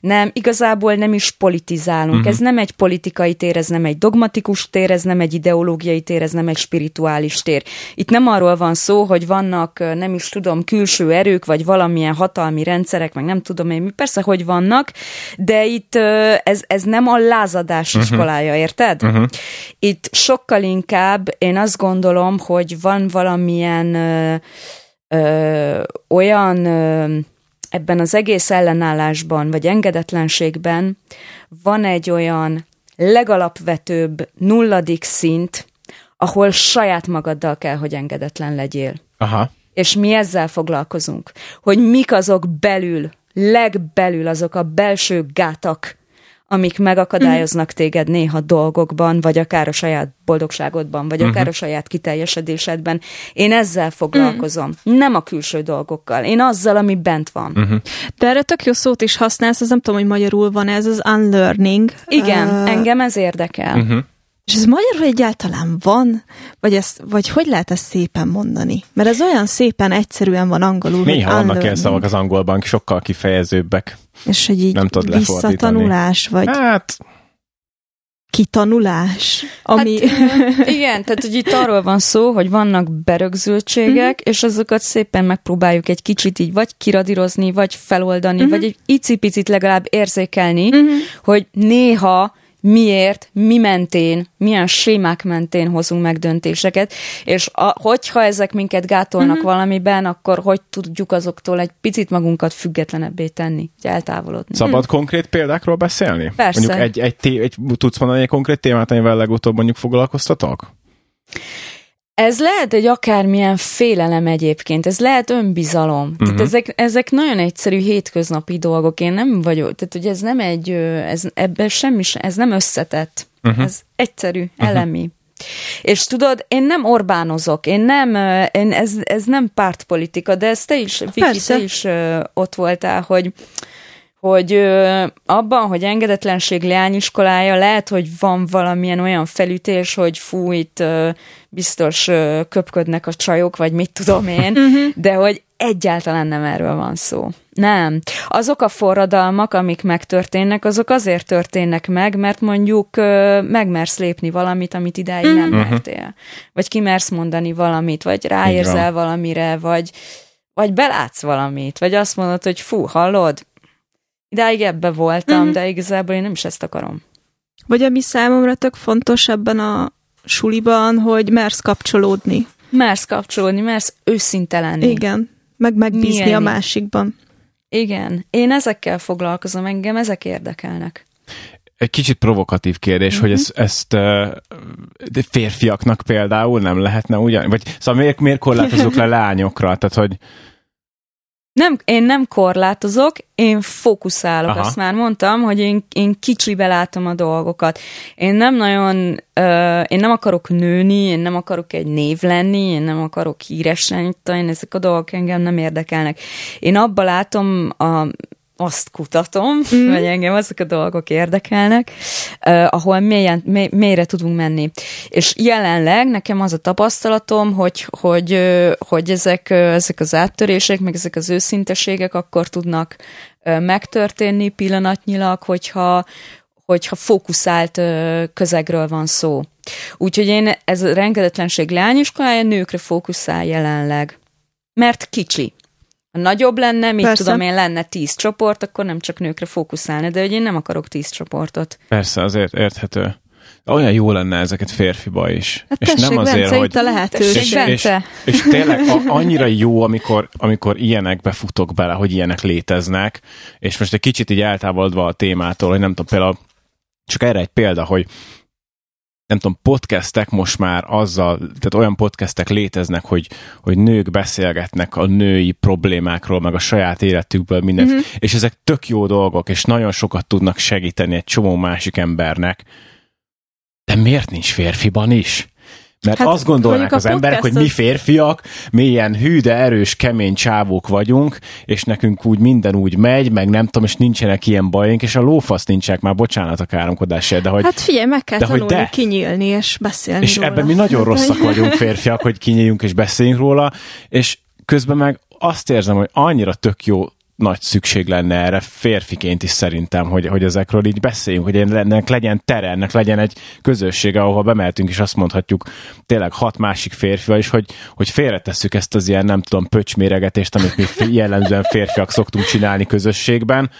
C: nem, igazából nem is politizálunk. Uh-huh. Ez nem egy politikai tér, ez nem egy dogmatikus tér, ez nem egy ideológiai tér, ez nem egy spirituális tér. Itt nem arról van szó, hogy vannak, nem is tudom, külső erők, vagy valamilyen hatalmi rendszerek, meg nem tudom én mi, persze, hogy vannak, de itt ez, ez nem a lázadás uh-huh. iskolája, érted? Uh-huh. Itt sokkal inkább én azt gondolom, hogy van valamilyen ö, ö, olyan ö, ebben az egész ellenállásban, vagy engedetlenségben van egy olyan legalapvetőbb nulladik szint, ahol saját magaddal kell, hogy engedetlen legyél.
A: Aha.
C: És mi ezzel foglalkozunk, hogy mik azok belül, legbelül azok a belső gátak, amik megakadályoznak uh-huh. téged néha dolgokban, vagy akár a saját boldogságodban, vagy uh-huh. akár a saját kiteljesedésedben. Én ezzel foglalkozom, uh-huh. nem a külső dolgokkal. Én azzal, ami bent van. Uh-huh.
B: De erre tök jó szót is használsz, ez nem tudom, hogy magyarul van ez, az unlearning.
C: Igen, uh... engem ez érdekel. Uh-huh.
B: És ez magyarul egyáltalán van? Vagy, ezt, vagy hogy lehet ezt szépen mondani? Mert ez olyan szépen egyszerűen van angolul.
A: Néha vannak ilyen szavak az angolban, sokkal kifejezőbbek.
B: És hogy így nem tudod visszatanulás, vagy...
A: Hát,
B: kitanulás, ami...
C: Hát, igen, tehát hogy itt arról van szó, hogy vannak berögzültségek, uh-huh. és azokat szépen megpróbáljuk egy kicsit így vagy kiradírozni, vagy feloldani, uh-huh. vagy egy icipicit legalább érzékelni, uh-huh. hogy néha miért, mi mentén, milyen sémák mentén hozunk meg döntéseket, és a, hogyha ezek minket gátolnak mm-hmm. valamiben, akkor hogy tudjuk azoktól egy picit magunkat függetlenebbé tenni, hogy eltávolodni.
A: Szabad hmm. konkrét példákról beszélni?
C: Persze.
A: Mondjuk egy, egy, té- egy, tudsz mondani egy konkrét témát, amivel legutóbb mondjuk foglalkoztatok?
C: Ez lehet egy akármilyen félelem egyébként, ez lehet önbizalom. Uh-huh. Tehát mhm. ezek, ezek nagyon egyszerű hétköznapi dolgok. Én nem vagyok, tehát hogy ez nem egy, ez, ebben semmi, ez nem összetett. Uh-huh. Ez egyszerű, uh-huh. elemi. És tudod, én nem Orbánozok, én nem, én ez, ez nem pártpolitika, de ez te is, Viki, te is ott voltál, hogy hogy ö, abban, hogy engedetlenség leányiskolája, lehet, hogy van valamilyen olyan felütés, hogy fú, itt ö, biztos ö, köpködnek a csajok, vagy mit tudom én, mhm. de hogy egyáltalán nem erről van szó. Nem. Azok a forradalmak, amik megtörténnek, azok azért történnek meg, mert mondjuk ö, megmersz lépni valamit, amit idáig nem uh-huh. mertél. Vagy kimersz mondani valamit, vagy ráérzel valamire, vagy, vagy belátsz valamit, vagy azt mondod, hogy fú, hallod, idáig ebbe voltam, mm-hmm. de igazából én nem is ezt akarom.
B: Vagy ami számomra tök fontos ebben a suliban, hogy mersz kapcsolódni.
C: Mersz kapcsolódni, mersz őszinte lenni.
B: Igen, meg megbízni Milyen? a másikban.
C: Igen, én ezekkel foglalkozom, engem ezek érdekelnek.
A: Egy kicsit provokatív kérdés, mm-hmm. hogy ezt, ezt uh, férfiaknak például nem lehetne ugyan, vagy szóval miért, miért korlátozok le *laughs* lányokra? Tehát, hogy
C: nem, én nem korlátozok, én fókuszálok, Aha. azt már mondtam, hogy én, én kicsibe látom a dolgokat. Én nem nagyon, uh, én nem akarok nőni, én nem akarok egy név lenni, én nem akarok híres lenni, én ezek a dolgok engem nem érdekelnek. Én abba látom a azt kutatom, *laughs* mm. vagy engem azok a dolgok érdekelnek, uh, ahol mélyen, mély, mélyre tudunk menni. És jelenleg nekem az a tapasztalatom, hogy, hogy, uh, hogy ezek, uh, ezek az áttörések, meg ezek az őszinteségek akkor tudnak uh, megtörténni pillanatnyilag, hogyha, hogyha fókuszált uh, közegről van szó. Úgyhogy én ez a rengedetlenség leányiskolája nőkre fókuszál jelenleg. Mert kicsi. Ha nagyobb lenne, mit Persze. tudom én, lenne tíz csoport, akkor nem csak nőkre fókuszálni, de hogy én nem akarok tíz csoportot.
A: Persze, azért érthető. olyan jó lenne ezeket férfiba is.
B: Hát és tessék, nem azért, Bence, hogy... a lehetőség.
A: És, és, és, és tényleg a, annyira jó, amikor, amikor ilyenekbe futok bele, hogy ilyenek léteznek, és most egy kicsit így eltávolodva a témától, hogy nem tudom, például csak erre egy példa, hogy nem tudom, podcastek most már azzal, tehát olyan podcastek léteznek, hogy, hogy nők beszélgetnek a női problémákról, meg a saját életükből minden, mm-hmm. és ezek tök jó dolgok, és nagyon sokat tudnak segíteni egy csomó másik embernek. De miért nincs férfiban is? Mert hát, azt gondolnak az emberek, hogy mi férfiak, milyen hű, de erős, kemény csávók vagyunk, és nekünk úgy minden úgy megy, meg nem tudom, és nincsenek ilyen bajunk, és a lófasz nincsenek, már bocsánat a káromkodásért, de hogy...
B: Hát figyelj, meg kell de, tanulni hogy de, kinyílni és beszélni
A: És róla. ebben mi nagyon rosszak vagyunk férfiak, hogy kinyíljunk és beszéljünk róla, és közben meg azt érzem, hogy annyira tök jó nagy szükség lenne erre férfiként is szerintem, hogy, hogy ezekről így beszéljünk, hogy ennek legyen tere, ennek legyen egy közössége, ahol bemeltünk, és azt mondhatjuk tényleg hat másik férfival is, hogy, hogy félretesszük ezt az ilyen, nem tudom, pöcsméregetést, amit mi jellemzően férfiak szoktunk csinálni közösségben,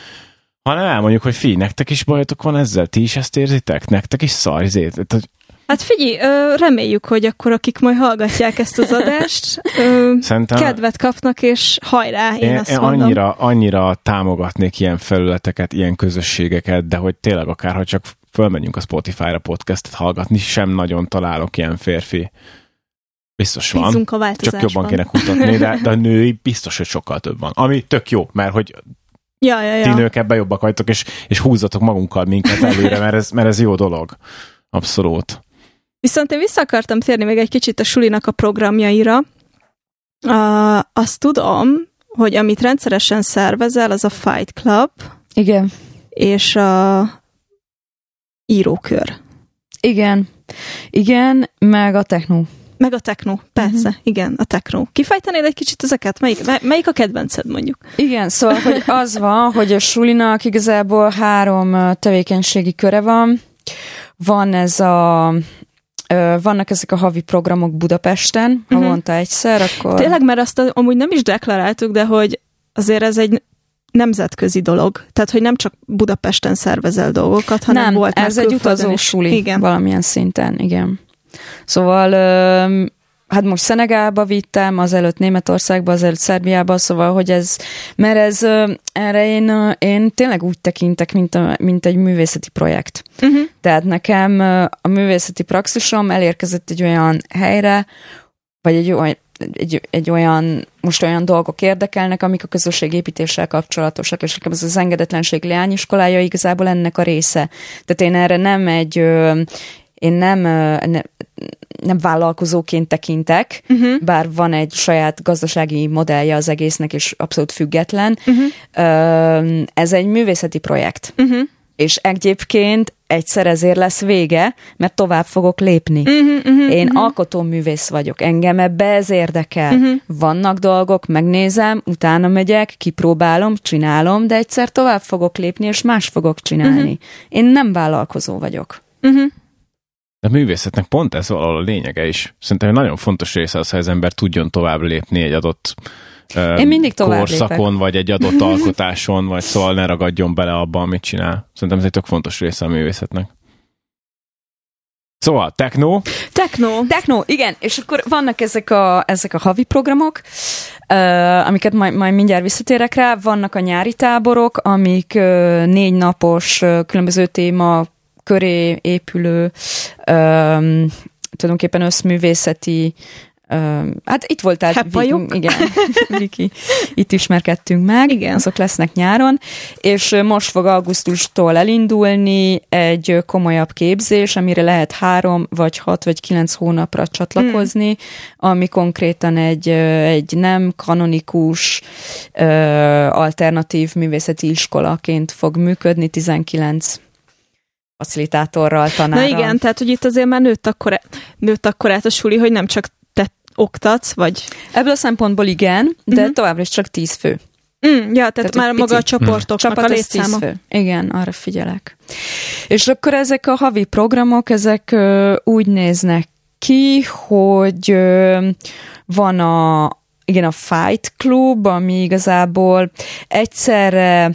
A: hanem elmondjuk, hogy fi, nektek is bajotok van ezzel, ti is ezt érzitek, nektek is szar,
B: Hát figyelj, reméljük, hogy akkor akik majd hallgatják ezt az adást, Szerintem kedvet kapnak, és hajrá, én, én azt én
A: mondom. Annyira, annyira támogatnék ilyen felületeket, ilyen közösségeket, de hogy tényleg akár, ha csak fölmenjünk a Spotify-ra podcastet hallgatni, sem nagyon találok ilyen férfi. Biztos van,
B: Bízunk a
A: csak jobban kéne kutatni, de, de a női biztos, hogy sokkal több van. Ami tök jó, mert hogy
B: ja, ja, ja.
A: ti nők ebben jobbak vagytok, és, és húzzatok magunkkal minket előre, mert ez, mert ez jó dolog. Abszolút.
B: Viszont én vissza akartam térni még egy kicsit a sulinak a programjaira. Uh, azt tudom, hogy amit rendszeresen szervezel, az a Fight Club.
C: Igen.
B: És a írókör.
C: Igen. Igen, meg a techno.
B: Meg a techno, persze, uh-huh. igen, a techno. Kifejtenél egy kicsit ezeket? Melyik, melyik a kedvenced mondjuk?
C: Igen, szóval hogy az van, *laughs* hogy a sulinak igazából három tevékenységi köre van. Van ez a vannak ezek a havi programok Budapesten, uh-huh. havonta egyszer, akkor...
B: Tényleg, mert azt amúgy nem is deklaráltuk, de hogy azért ez egy nemzetközi dolog. Tehát, hogy nem csak Budapesten szervezel dolgokat, hanem nem, volt
C: ez egy utazó suli igen. valamilyen szinten, igen. Szóval hát most Szenegálba vittem, azelőtt Németországba, azelőtt Szerbiába, szóval, hogy ez, mert ez, erre én, én tényleg úgy tekintek, mint, a, mint egy művészeti projekt. Uh-huh. Tehát nekem a művészeti praxisom elérkezett egy olyan helyre, vagy egy olyan, egy, egy olyan, most olyan dolgok érdekelnek, amik a közösségépítéssel kapcsolatosak, és nekem ez az engedetlenség leányiskolája igazából ennek a része. Tehát én erre nem egy, én nem, nem nem vállalkozóként tekintek, uh-huh. bár van egy saját gazdasági modellje az egésznek, és abszolút független. Uh-huh. Ez egy művészeti projekt. Uh-huh. És egyébként egyszer ezért lesz vége, mert tovább fogok lépni. Uh-huh, uh-huh, Én uh-huh. alkotóművész vagyok, engem ebbe ez érdekel. Uh-huh. Vannak dolgok, megnézem, utána megyek, kipróbálom, csinálom, de egyszer tovább fogok lépni, és más fogok csinálni. Uh-huh. Én nem vállalkozó vagyok. Uh-huh.
A: De a művészetnek pont ez valahol a lényege is. Szerintem nagyon fontos része az, hogy az ember tudjon tovább lépni egy adott
C: én mindig tovább
A: korszakon,
C: lépek.
A: vagy egy adott *laughs* alkotáson, vagy szóval ne ragadjon bele abba, amit csinál. Szerintem ez egy tök fontos része a művészetnek. Szóval, techno.
B: Techno.
C: Techno, igen. És akkor vannak ezek a, ezek a havi programok, uh, amiket majd, majd mindjárt visszatérek rá. Vannak a nyári táborok, amik uh, négy napos uh, különböző téma köré épülő um, tulajdonképpen összművészeti hát itt voltál,
B: Heppajuk.
C: igen, *laughs* Viki, itt ismerkedtünk meg, igen. azok lesznek nyáron, és most fog augusztustól elindulni egy komolyabb képzés, amire lehet három, vagy hat, vagy kilenc hónapra csatlakozni, hmm. ami konkrétan egy, egy nem kanonikus alternatív művészeti iskolaként fog működni, 19 facilitátorral, tanárral.
B: Na igen, tehát hogy itt azért már nőtt akkor, nőtt akkor át a suli, hogy nem csak te oktatsz, vagy...
C: Ebből a szempontból igen, de uh-huh. továbbra is csak tíz fő.
B: Mm, ja, tehát, tehát már maga a csoportoknak mm. a létszáma. Fő.
C: Igen, arra figyelek. És akkor ezek a havi programok, ezek ö, úgy néznek ki, hogy ö, van a igen, a Fight Club, ami igazából egyszerre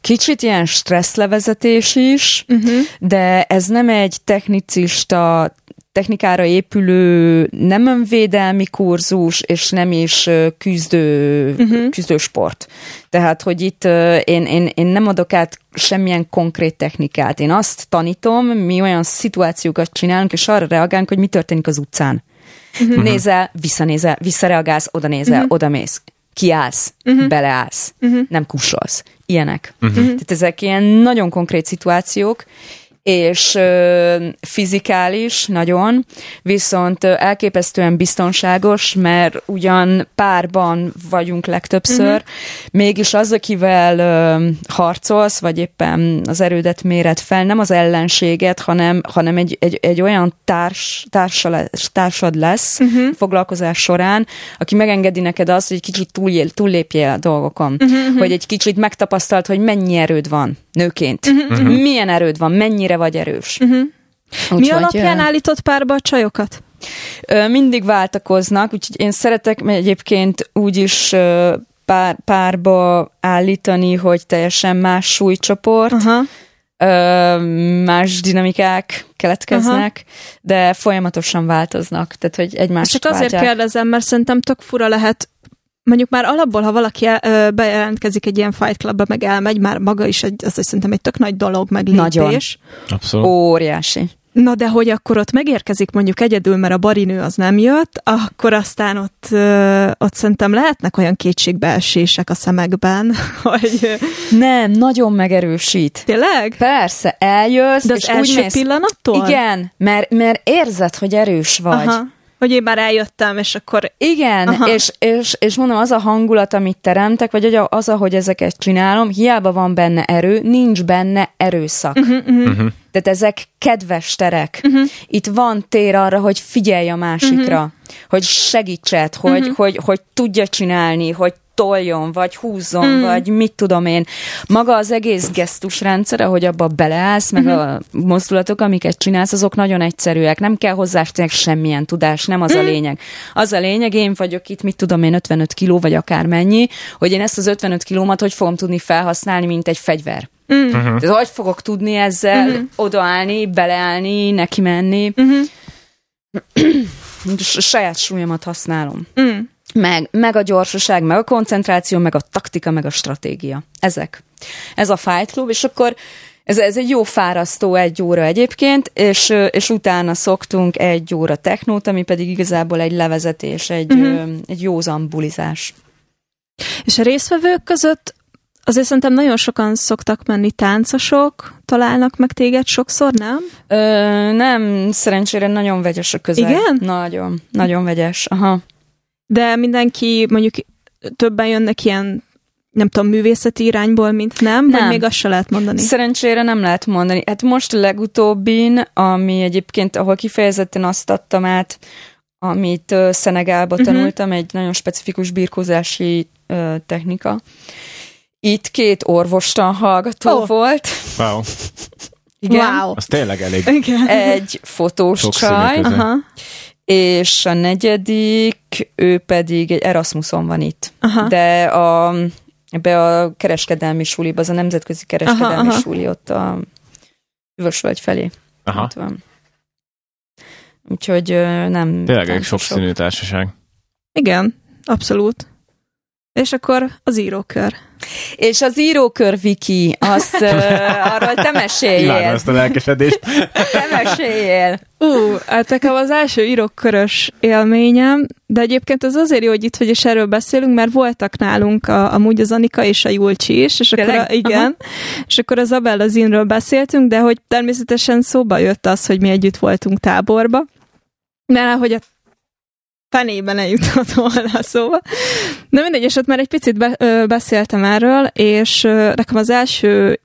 C: kicsit ilyen stresszlevezetés is, uh-huh. de ez nem egy technicista technikára épülő nem önvédelmi kurzus, és nem is küzdő, uh-huh. küzdősport. Tehát, hogy itt én, én, én nem adok át semmilyen konkrét technikát. Én azt tanítom, mi olyan szituációkat csinálunk, és arra reagálunk, hogy mi történik az utcán. Uh-huh. Nézel, visszanézel, visszareagálsz, oda nézel, uh-huh. oda mész. Kiállsz, uh-huh. beleállsz, uh-huh. nem kussolsz. Ilyenek. Uh-huh. Tehát ezek ilyen nagyon konkrét szituációk, és ö, fizikális nagyon, viszont elképesztően biztonságos, mert ugyan párban vagyunk legtöbbször, uh-huh. mégis az, akivel ö, harcolsz, vagy éppen az erődet méret fel, nem az ellenséget, hanem, hanem egy, egy, egy olyan társ, társal, társad lesz uh-huh. foglalkozás során, aki megengedi neked azt, hogy egy kicsit túljél, túllépjél a dolgokon, uh-huh. hogy egy kicsit megtapasztalt, hogy mennyi erőd van nőként, uh-huh. milyen erőd van, mennyire vagy erős. Uh-huh.
B: Úgy Mi alapján állított párba a csajokat?
C: Mindig váltakoznak, úgyhogy én szeretek egyébként úgy is pár, párba állítani, hogy teljesen más súlycsoport, uh-huh. más dinamikák keletkeznek, uh-huh. de folyamatosan változnak, tehát hogy egymást
B: Csak azért váltják. kérdezem, mert szerintem tök fura lehet mondjuk már alapból, ha valaki el, bejelentkezik egy ilyen Fight Clubba, meg elmegy, már maga is egy, azt szerintem egy tök nagy dolog, meg lépés. Nagyon.
A: Abszolút.
C: Óriási.
B: Na de hogy akkor ott megérkezik mondjuk egyedül, mert a barinő az nem jött, akkor aztán ott, ott szerintem lehetnek olyan kétségbeesések a szemekben, *laughs* hogy...
C: Nem, nagyon megerősít.
B: Tényleg?
C: Persze, eljössz,
B: de az és első úgy mész... pillanattól?
C: Igen, mert, mert érzed, hogy erős vagy. Aha
B: hogy én már eljöttem, és akkor...
C: Igen, és, és, és mondom, az a hangulat, amit teremtek, vagy az, ahogy ezeket csinálom, hiába van benne erő, nincs benne erőszak. Uh-huh, uh-huh. Uh-huh. Tehát ezek kedves terek. Uh-huh. Itt van tér arra, hogy figyelj a másikra, uh-huh. hogy segítsed, hogy, uh-huh. hogy, hogy tudja csinálni, hogy toljon, vagy húzzon, mm. vagy mit tudom én. Maga az egész gesztusrendszer, hogy abba beleállsz, meg mm-hmm. a mozdulatok, amiket csinálsz, azok nagyon egyszerűek. Nem kell hozzá semmilyen tudás, nem az mm. a mhm. lényeg. Az a lényeg, én vagyok itt, mit tudom én, 55 kiló, vagy akár mennyi, hogy én ezt az 55 kilómat hogy fogom tudni felhasználni, mint egy fegyver. Mm. Uh-huh. Tehát hogy fogok tudni ezzel uh-huh. odaállni, beleállni, neki menni. Uh-huh. saját súlyomat használom. Mm meg, meg a gyorsaság, meg a koncentráció, meg a taktika, meg a stratégia. Ezek. Ez a Fight Club, és akkor ez, ez egy jó fárasztó egy óra egyébként, és, és utána szoktunk egy óra technót, ami pedig igazából egy levezetés, egy, uh-huh. egy józan bulizás.
B: És a résztvevők között azért szerintem nagyon sokan szoktak menni táncosok, találnak meg téged sokszor, nem?
C: Ö, nem, szerencsére nagyon vegyes a közel.
B: Igen?
C: Nagyon, nagyon vegyes, aha.
B: De mindenki, mondjuk többen jönnek ilyen nem tudom, művészeti irányból, mint nem, nem. vagy még azt se lehet mondani?
C: Szerencsére nem lehet mondani. Hát most legutóbbin, ami egyébként, ahol kifejezetten azt adtam át, amit uh, Szenegálba uh-huh. tanultam, egy nagyon specifikus birkózási uh, technika. Itt két orvostan hallgató oh. volt.
A: Wow.
B: Igen. Wow.
A: Az tényleg elég.
C: Igen. Egy fotós Sok csaj. Aha és a negyedik, ő pedig egy Erasmuson van itt. Aha. De a, ebbe a kereskedelmi suliba, az a nemzetközi kereskedelmi aha, aha. suli ott a Üvösvölgy felé. Aha. Ott van. Úgyhogy nem...
A: Tényleg egy sok színű társaság.
B: Igen, abszolút. És akkor az írókör.
C: És az írókör, Viki, azt uh, *laughs* arról te meséljél. Imádom
A: ezt a lelkesedést. *laughs*
C: te meséljél.
B: Ú, uh, hát nekem az első írókörös élményem, de egyébként az azért jó, hogy itt vagy és erről beszélünk, mert voltak nálunk a, amúgy az Anika és a Julcsi is, és akkor a, igen, Aha. és akkor az Abel Zinről beszéltünk, de hogy természetesen szóba jött az, hogy mi együtt voltunk táborba, mert hogy a fenében eljutott *laughs* volna szóba. Na mindegy, és ott már egy picit be, ö, beszéltem erről, és ö, nekem az első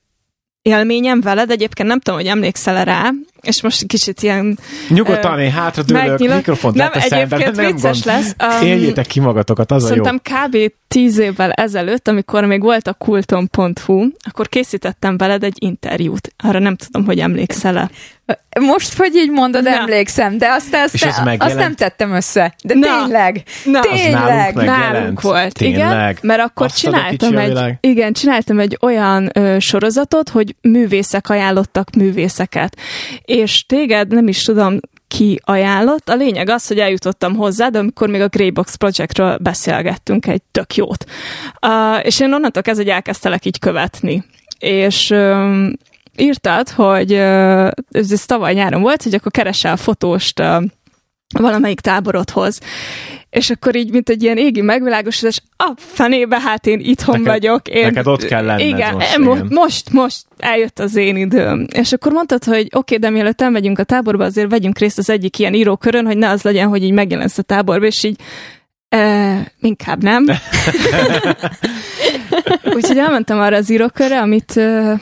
B: élményem veled, egyébként nem tudom, hogy emlékszel rá, és most kicsit ilyen...
A: Nyugodtan, én hátra dőlök, mikrofont
B: Nem, egyébként nem vicces gond. lesz.
A: Um, Éljétek ki magatokat, az
B: Szerintem a jó. kb. tíz évvel ezelőtt, amikor még volt a kulton.hu, akkor készítettem veled egy interjút. Arra nem tudom, hogy emlékszel-e.
C: Most, hogy így mondod, Na. emlékszem, de azt, azt, És azt, azt nem tettem össze. De Na. tényleg, Na. tényleg.
B: nálunk, nálunk volt, tényleg. igen, mert akkor azt csináltam egy, igen, csináltam egy olyan ö, sorozatot, hogy művészek ajánlottak művészeket. És téged nem is tudom, ki ajánlott. A lényeg az, hogy eljutottam hozzá, de amikor még a Greybox Projectről beszélgettünk egy tök jót. Uh, és én onnantól kezdve, hogy elkezdtelek így követni. És um, írtad, hogy ez, ez tavaly nyáron volt, hogy akkor keresel fotóst valamelyik táborodhoz. És akkor így, mint egy ilyen égi megvilágosodás, a fenébe, hát én itthon neked, vagyok. Én,
A: neked ott kell lenned
B: igen,
A: most,
B: mo- igen. most, most eljött az én időm. És akkor mondtad, hogy oké, okay, de mielőtt elmegyünk a táborba, azért vegyünk részt az egyik ilyen írókörön, hogy ne az legyen, hogy így megjelensz a táborba, és így Uh, inkább nem. *laughs* *laughs* Úgyhogy elmentem arra az írókörre, amit uh,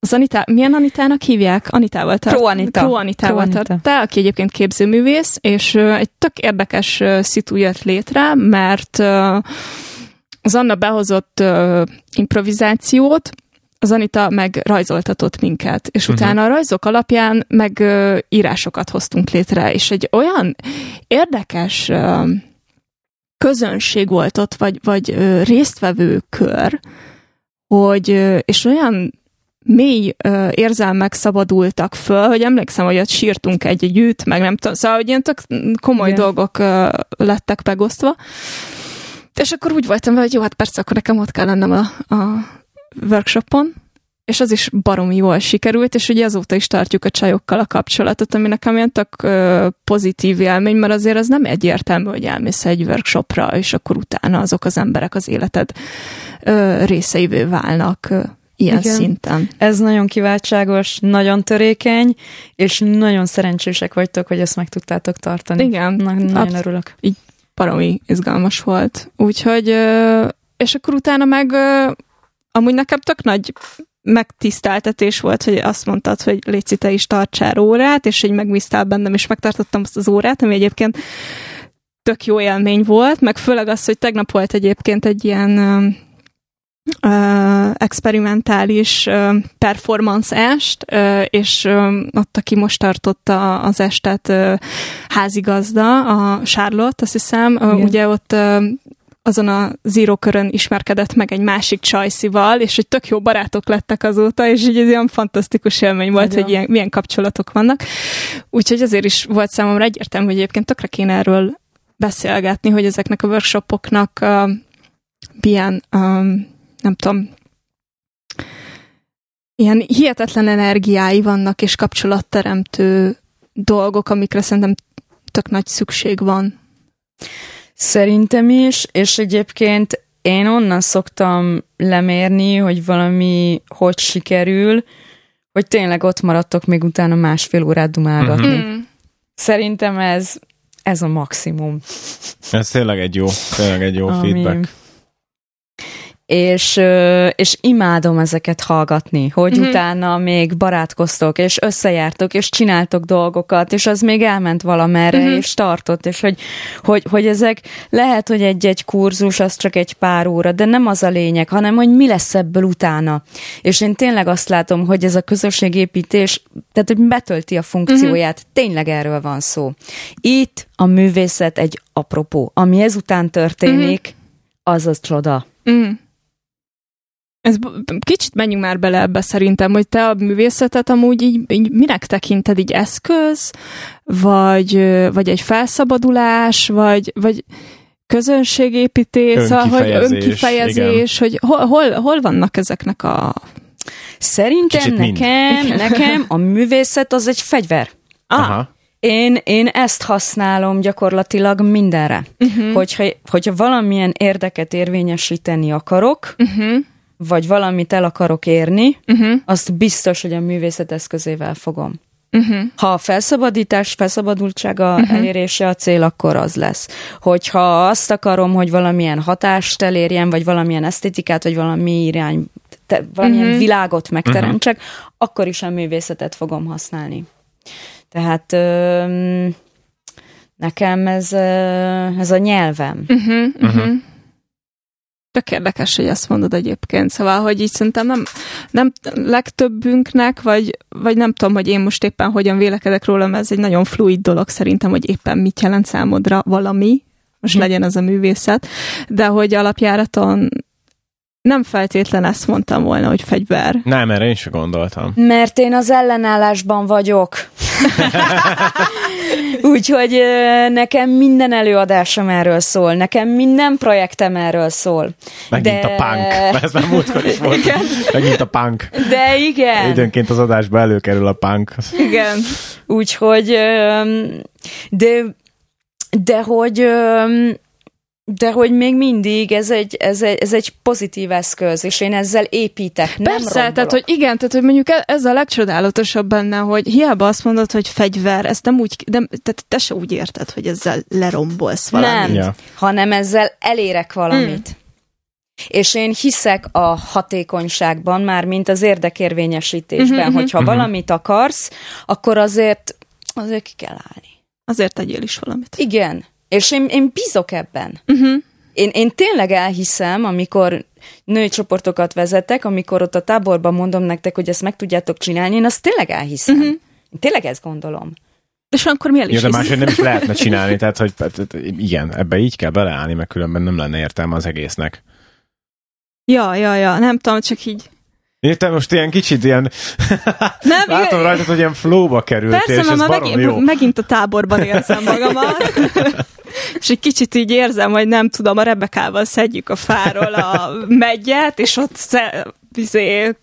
B: az Anita, milyen Anitának hívják? Anitával tart.
C: Pro Anita.
B: Pro Anitával Pro Anita. tart. aki egyébként képzőművész, és uh, egy tök érdekes uh, szitu jött létre, mert uh, az Anna behozott uh, improvizációt, az Anita meg rajzoltatott minket, és uh-huh. utána a rajzok alapján meg uh, írásokat hoztunk létre, és egy olyan érdekes uh, közönség volt ott, vagy, vagy uh, résztvevő kör, hogy, uh, és olyan mély ö, érzelmek szabadultak föl, hogy emlékszem, hogy ott sírtunk egy együtt, meg nem tudom, szóval, hogy ilyen tök komoly Igen. dolgok ö, lettek megosztva. És akkor úgy voltam hogy jó, hát persze, akkor nekem ott kell lennem a, a workshopon, és az is baromi jól sikerült, és ugye azóta is tartjuk a csajokkal a kapcsolatot, ami nekem ilyen tök ö, pozitív élmény, mert azért az nem egyértelmű, hogy elmész egy workshopra, és akkor utána azok az emberek az életed ö, részeivé válnak ilyen Igen. szinten.
C: Ez nagyon kiváltságos, nagyon törékeny, és nagyon szerencsések vagytok, hogy ezt meg tudtátok tartani.
B: Igen.
C: Na, nagyon Absz- örülök.
B: Így baromi izgalmas volt. Úgyhogy, és akkor utána meg amúgy nekem tök nagy megtiszteltetés volt, hogy azt mondtad, hogy Léci, te is tartsál órát, és hogy megbíztál bennem, és megtartottam azt az órát, ami egyébként tök jó élmény volt, meg főleg az, hogy tegnap volt egyébként egy ilyen uh, experimentális uh, performance est, uh, és uh, ott, aki most tartotta az estet házigazda, a Charlotte, azt hiszem, uh, ugye ott azon a zero körön ismerkedett meg egy másik csajszival, és hogy tök jó barátok lettek azóta, és így egy olyan fantasztikus élmény volt, Nagyon. hogy ilyen, milyen kapcsolatok vannak. Úgyhogy azért is volt számomra egyértelmű, hogy egyébként tökre kéne erről beszélgetni, hogy ezeknek a workshopoknak uh, milyen um, nem tudom, ilyen hihetetlen energiái vannak, és kapcsolatteremtő dolgok, amikre szerintem tök nagy szükség van.
C: Szerintem is, és egyébként én onnan szoktam lemérni, hogy valami hogy sikerül, hogy tényleg ott maradtok még utána másfél órát dumálgatni. Mm. Szerintem ez, ez a maximum.
A: Ez tényleg egy jó, tényleg egy jó Ami, feedback
C: és, és imádom ezeket hallgatni, hogy mm-hmm. utána még barátkoztok, és összejártok, és csináltok dolgokat, és az még elment valamerre, mm-hmm. és tartott, és hogy, hogy, hogy ezek lehet, hogy egy-egy kurzus, az csak egy pár óra, de nem az a lényeg, hanem hogy mi lesz ebből utána. És én tényleg azt látom, hogy ez a közösségépítés, tehát hogy betölti a funkcióját, mm-hmm. tényleg erről van szó. Itt a művészet egy apropó. Ami ezután történik, mm-hmm. az az csoda. Mm.
B: Ez, kicsit menjünk már bele ebbe szerintem, hogy te a művészetet amúgy így, így minek tekinted, így eszköz, vagy, vagy egy felszabadulás, vagy, vagy közönségépítés,
A: szóval,
B: hogy önkifejezés, igen. hogy hol, hol, hol vannak ezeknek a...
C: Szerintem nekem, nekem a művészet az egy fegyver.
B: Ah. Aha.
C: Én, én ezt használom gyakorlatilag mindenre. Uh-huh. Hogyha, hogyha valamilyen érdeket érvényesíteni akarok, uh-huh vagy valamit el akarok érni, uh-huh. azt biztos, hogy a művészet eszközével fogom. Uh-huh. Ha a felszabadítás, felszabadultsága uh-huh. elérése a cél, akkor az lesz. Hogyha azt akarom, hogy valamilyen hatást elérjen, vagy valamilyen esztétikát, vagy valami irány, te, valamilyen uh-huh. világot megteremtsek, uh-huh. akkor is a művészetet fogom használni. Tehát ö, nekem ez, ez a nyelvem.
B: Uh-huh, uh-huh. Tök érdekes, hogy ezt mondod egyébként. Szóval, hogy így szerintem nem, nem legtöbbünknek, vagy, vagy nem tudom, hogy én most éppen hogyan vélekedek róla, mert ez egy nagyon fluid dolog szerintem, hogy éppen mit jelent számodra valami, most hm. legyen az a művészet, de hogy alapjáraton nem feltétlen ezt mondtam volna, hogy fegyver.
A: Nem, erre én sem gondoltam.
C: Mert én az ellenállásban vagyok. *laughs* Úgyhogy nekem minden előadásom erről szól, nekem minden projektem erről szól.
A: Megint De... a punk, ez már múltkor is volt. Igen. Megint a punk.
C: De igen.
A: Időnként az adásba előkerül a punk.
C: Igen. Úgyhogy de, de hogy de hogy még mindig ez egy, ez, egy, ez egy pozitív eszköz, és én ezzel építek, nem
B: Persze, rombolok. tehát hogy igen, tehát hogy mondjuk ez a legcsodálatosabb benne, hogy hiába azt mondod, hogy fegyver, ezt nem úgy, de, tehát te se úgy érted, hogy ezzel lerombolsz valamit.
C: Nem, ja. hanem ezzel elérek valamit. Hmm. És én hiszek a hatékonyságban, már mint az érdekérvényesítésben, uh-huh, hogyha uh-huh. valamit akarsz, akkor azért, azért ki kell állni.
B: Azért tegyél is valamit.
C: Igen. És én, én bízok ebben. Uh-huh. Én, én tényleg elhiszem, amikor női csoportokat vezetek, amikor ott a táborban mondom nektek, hogy ezt meg tudjátok csinálni, én azt tényleg elhiszem. Uh-huh. Én tényleg ezt gondolom.
B: És akkor mi el is
A: ja, de máshogy nem is lehetne *laughs* csinálni, tehát hogy igen, ebbe így kell beleállni, mert különben nem lenne értelme az egésznek.
B: Ja, ja, ja, nem tudom, csak így
A: Értem, most ilyen kicsit ilyen... Nem, *laughs* Látom rajtad, hogy ilyen flowba kerültél,
B: Persze, és ez megint, jó. megint a táborban érzem magamat. *laughs* és egy kicsit így érzem, hogy nem tudom, a Rebekával szedjük a fáról a megyet, és ott sze, bizé,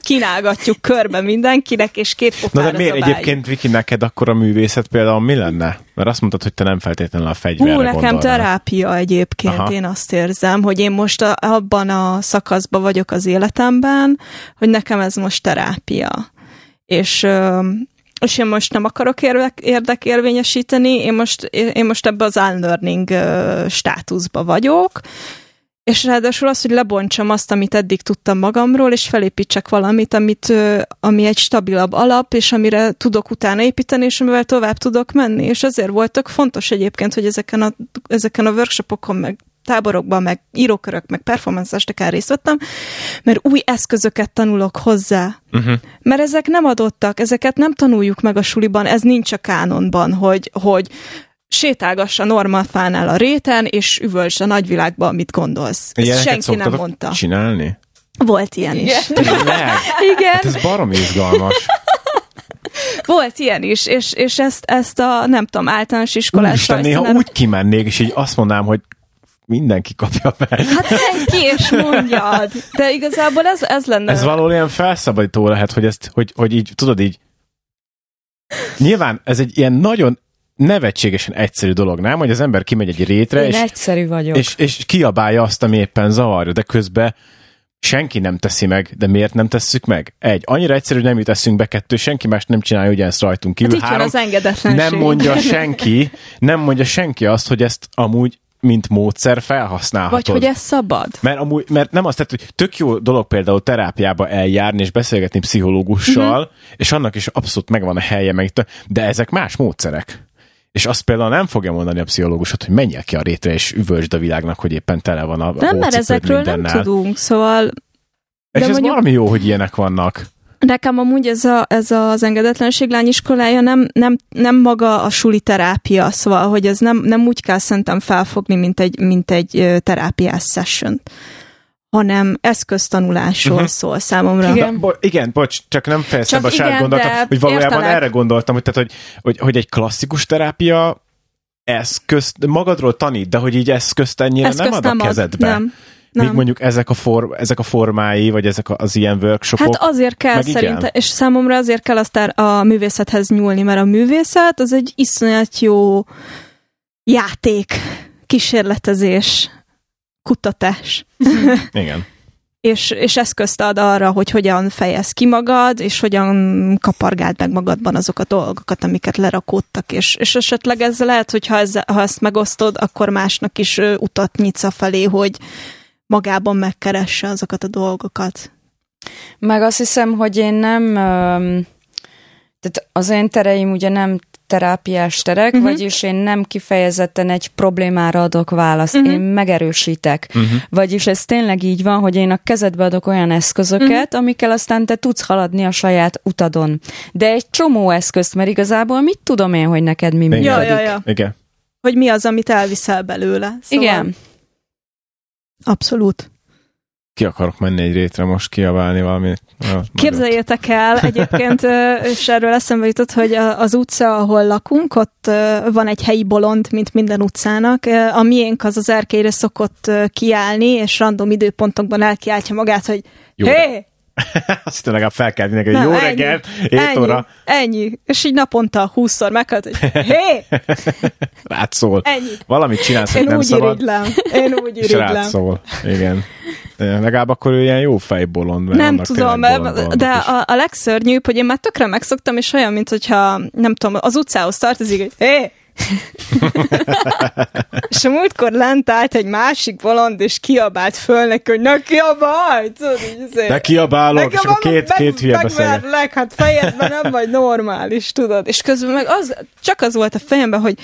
B: kínálgatjuk körbe mindenkinek, és két
A: Na de miért
B: zabáljuk.
A: egyébként, Viki, neked akkor a művészet például mi lenne? Mert azt mondtad, hogy te nem feltétlenül a fegyverre Hú,
B: nekem gondolnál. terápia egyébként, Aha. én azt érzem, hogy én most a, abban a szakaszban vagyok az életemben, hogy nekem ez most terápia. És és én most nem akarok érdek, érdekérvényesíteni, én most, én most ebbe az unlearning státuszba vagyok, és ráadásul az, hogy lebontsam azt, amit eddig tudtam magamról, és felépítsek valamit, amit, ami egy stabilabb alap, és amire tudok utána építeni, és amivel tovább tudok menni. És azért voltak fontos egyébként, hogy ezeken a, ezeken a workshopokon, meg táborokban, meg írókörök, meg performance estekán részt vettem, mert új eszközöket tanulok hozzá. Uh-huh. Mert ezek nem adottak, ezeket nem tanuljuk meg a suliban, ez nincs a kánonban, hogy, hogy sétálgass a normalfánál a réten, és üvölts a nagyvilágban, mit gondolsz. Ezt senki nem mondta.
A: csinálni?
B: Volt ilyen
A: Igen.
B: is.
A: Igen. Hát ez barom izgalmas.
B: Volt ilyen is, és, és ezt, ezt a, nem tudom, általános iskolás
A: Úristen, néha úgy kimennék, és így azt mondanám, hogy mindenki kapja meg.
B: Hát ki és mondjad. De igazából ez, ez lenne.
A: Ez való ilyen felszabadító lehet, hogy ezt, hogy, hogy így, tudod így, Nyilván ez egy ilyen nagyon nevetségesen egyszerű dolog, nem? Hogy az ember kimegy egy rétre,
C: Én és, egyszerű vagyok.
A: És, és kiabálja azt, ami éppen zavarja, de közben senki nem teszi meg, de miért nem tesszük meg? Egy, annyira egyszerű, hogy nem jut eszünk be, kettő, senki más nem csinálja ugyanezt rajtunk kívül.
B: Hát Három, az engedetlenség.
A: Nem mondja senki, nem mondja senki azt, hogy ezt amúgy mint módszer felhasználhatod.
B: Vagy hogy ez szabad.
A: Mert, amúgy, mert nem azt, tehát, hogy tök jó dolog például terápiába eljárni és beszélgetni pszichológussal, uh-huh. és annak is abszolút megvan a helye, meg, de ezek más módszerek. És azt például nem fogja mondani a pszichológusot, hogy menjél ki a rétre, és üvöltsd a világnak, hogy éppen tele van a
B: Nem, mert ezekről mindennel. nem tudunk, szóval...
A: És ez mondjuk... valami jó, hogy ilyenek vannak.
B: Nekem amúgy ez, a, ez az engedetlenség lányiskolája nem, nem, nem maga a suli terápia, szóval, hogy ez nem, nem úgy kell szerintem felfogni, mint egy, mint egy terápiás session hanem eszköztanulásról uh-huh. szól számomra.
A: Igen, bo- igen bocs, csak nem fejeztem a saját gondolatot, hogy valójában értelek. erre gondoltam, hogy, tehát, hogy, hogy, hogy egy klasszikus terápia eszközt, magadról tanít, de hogy így eszközt ennyire eszközt nem ad nem a kezedbe. Nem. Nem. Míg mondjuk ezek a, for, ezek a formái, vagy ezek az ilyen workshopok.
B: Hát azért kell szerintem, és számomra azért kell aztán a művészethez nyúlni, mert a művészet az egy iszonyat jó játék, kísérletezés, kutatás. *laughs*
A: Igen.
B: és, és eszközt ad arra, hogy hogyan fejez ki magad, és hogyan kapargáld meg magadban azok a dolgokat, amiket lerakódtak, és, és esetleg ez lehet, hogy ha, ez, ha ezt megosztod, akkor másnak is utat nyitsz a felé, hogy magában megkeresse azokat a dolgokat.
C: Meg azt hiszem, hogy én nem Tehát az én tereim ugye nem terápiás terek, uh-huh. vagyis én nem kifejezetten egy problémára adok választ, uh-huh. én megerősítek. Uh-huh. Vagyis ez tényleg így van, hogy én a kezedbe adok olyan eszközöket, uh-huh. amikkel aztán te tudsz haladni a saját utadon. De egy csomó eszközt, mert igazából mit tudom én, hogy neked mi működik.
B: Ja, ja, ja.
A: Igen.
B: Hogy mi az, amit elviszel belőle.
C: Szóval... Igen.
B: Abszolút
A: ki akarok menni egy rétre most kiabálni valami.
B: Képzeljétek el, egyébként, és erről eszembe jutott, hogy az utca, ahol lakunk, ott van egy helyi bolond, mint minden utcának. A miénk az az erkélyre szokott kiállni, és random időpontokban elkiáltja magát, hogy hé, hey, *laughs*
A: azt legalább fel kell neki, hogy jó ennyi, reggelt, 7
B: ennyi,
A: óra.
B: Ennyi. És így naponta 20-szor meghalt, hogy hé! *laughs*
A: Rád szól.
B: Ennyi.
A: Valamit csinálsz,
B: hogy
A: nem
B: úgy
A: szabad.
B: Irigylem. Én úgy *laughs* irigylem. És
A: rád szól. Igen. Legalább akkor ő ilyen jó fejbolond.
B: Nem tudom, de a, a legszörnyűbb, hogy én már tökre megszoktam, és olyan, mint hogyha, nem tudom, az utcához tartozik, hogy hé, és a múltkor lent állt egy másik bolond, és kiabált föl neki, hogy ne kiabálj! Tudod,
A: így, ne kiabálok, és akkor két, két hülye
B: beszélget. hát fejedben nem vagy normális, tudod. És közben meg az, csak az volt a fejemben, hogy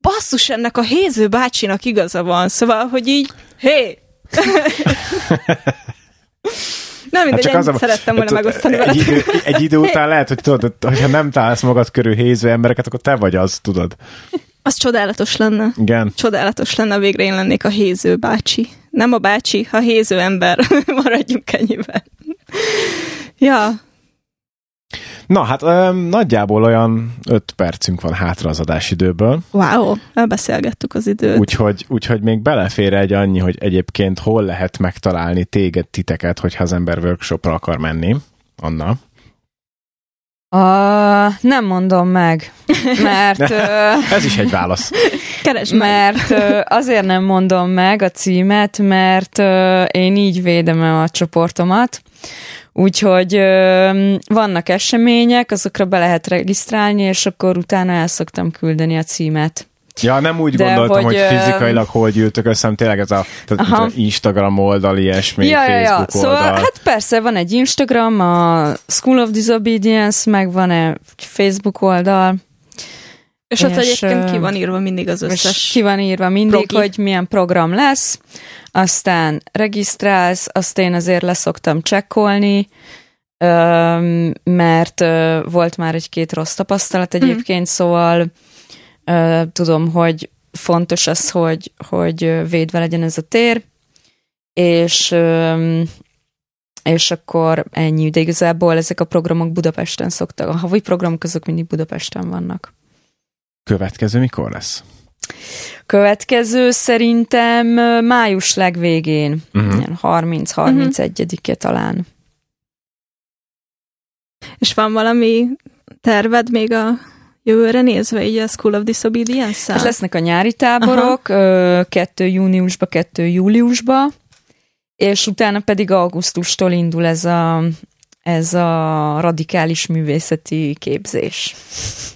B: basszus, ennek a Héző bácsinak igaza van, szóval, hogy így, hé! Hey! *laughs* Nem mindegy, hát csak az szerettem volna hát, megosztani
A: egy idő, egy idő után lehet, hogy tudod, hogyha nem találsz magad körül héző embereket, akkor te vagy az, tudod.
B: Az csodálatos lenne.
A: Igen.
B: Csodálatos lenne, végre én lennék a héző bácsi. Nem a bácsi, a héző ember. *laughs* Maradjunk ennyiben. ja,
A: Na, hát ö, nagyjából olyan öt percünk van hátra az adásidőből.
B: Wow, elbeszélgettük az időt.
A: Úgyhogy, úgyhogy még belefér egy annyi, hogy egyébként hol lehet megtalálni téged, titeket, hogyha az ember workshopra akar menni. Anna?
C: Uh, nem mondom meg, mert... *laughs* uh,
A: Ez is egy válasz.
B: Keresd
C: Mert uh, azért nem mondom meg a címet, mert uh, én így védem a csoportomat, Úgyhogy ö, vannak események, azokra be lehet regisztrálni, és akkor utána el szoktam küldeni a címet.
A: Ja, nem úgy De gondoltam, hogy, hogy fizikailag hol gyűltök össze, tényleg ez a tehát Instagram oldal, ilyesmi, ja, Facebook ja, ja.
C: Szóval,
A: oldal.
C: hát persze, van egy Instagram, a School of Disobedience, meg van egy Facebook oldal,
B: és, és ott egyébként ki van írva mindig az összes.
C: Ki van írva mindig, progi. hogy milyen program lesz, aztán regisztrálsz, azt én azért leszoktam csekkolni, mert volt már egy-két rossz tapasztalat mhm. egyébként, mm. szóval tudom, hogy fontos az, hogy, hogy védve legyen ez a tér, és és akkor ennyi, de igazából ezek a programok Budapesten szoktak, a havi programok azok mindig Budapesten vannak.
A: Következő mikor lesz?
C: Következő szerintem május legvégén, uh-huh. 30-31-e talán.
B: És van valami terved még a jövőre nézve, így a School of Disobedience-szel?
C: Hát lesznek a nyári táborok, Aha. kettő júniusba, kettő júliusba, és utána pedig augusztustól indul ez a, ez a radikális művészeti képzés.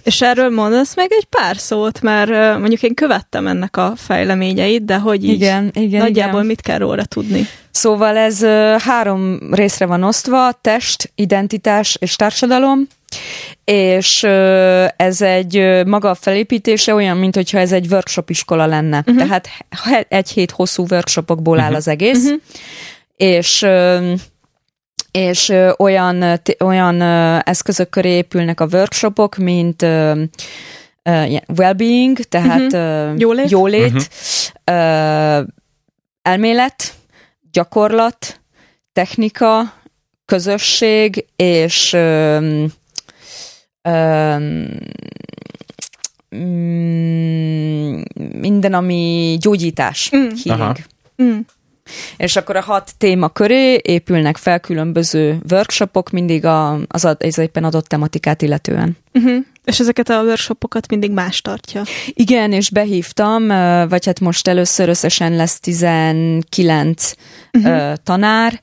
B: És erről mondasz meg egy pár szót, mert mondjuk én követtem ennek a fejleményeit, de hogy így igen, igen, nagyjából igen. mit kell róla tudni?
C: Szóval ez három részre van osztva, test, identitás és társadalom, és ez egy maga a felépítése olyan, mint hogyha ez egy workshop iskola lenne. Uh-huh. Tehát egy hét hosszú workshopokból uh-huh. áll az egész, uh-huh. és és olyan, olyan eszközök köré épülnek a workshopok, mint well-being, tehát uh-huh.
B: jólét,
C: jólét uh-huh. elmélet, gyakorlat, technika, közösség, és um, um, minden, ami gyógyítás, mm. healing. Mm. És akkor a hat téma köré épülnek fel különböző workshopok, mindig a, az, az éppen adott tematikát illetően.
B: Uh-huh. És ezeket a workshopokat mindig más tartja.
C: Igen, és behívtam, vagy hát most először összesen lesz 19 uh-huh. tanár,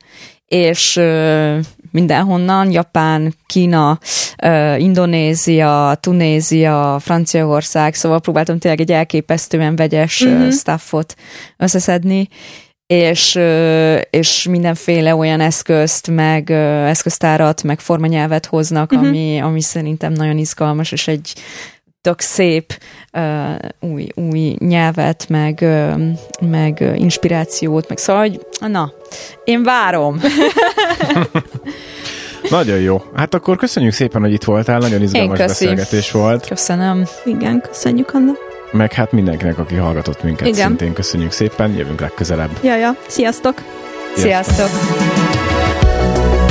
C: és mindenhonnan, Japán, Kína, Indonézia, Tunézia, Franciaország, szóval próbáltam tényleg egy elképesztően vegyes uh-huh. staffot összeszedni, és, és mindenféle olyan eszközt, meg eszköztárat, meg formanyelvet hoznak, uh-huh. ami, ami szerintem nagyon izgalmas, és egy tök szép uh, új, új nyelvet, meg, uh, meg inspirációt, meg szóval, hogy na, én várom. *laughs*
A: Nagyon jó. Hát akkor köszönjük szépen, hogy itt voltál, nagyon izgalmas beszélgetés volt.
C: Köszönöm.
B: Igen, köszönjük, Anna
A: meg hát mindenkinek, aki hallgatott minket Igen. szintén köszönjük szépen, jövünk legközelebb.
B: Ja sziasztok!
C: Sziasztok! sziasztok.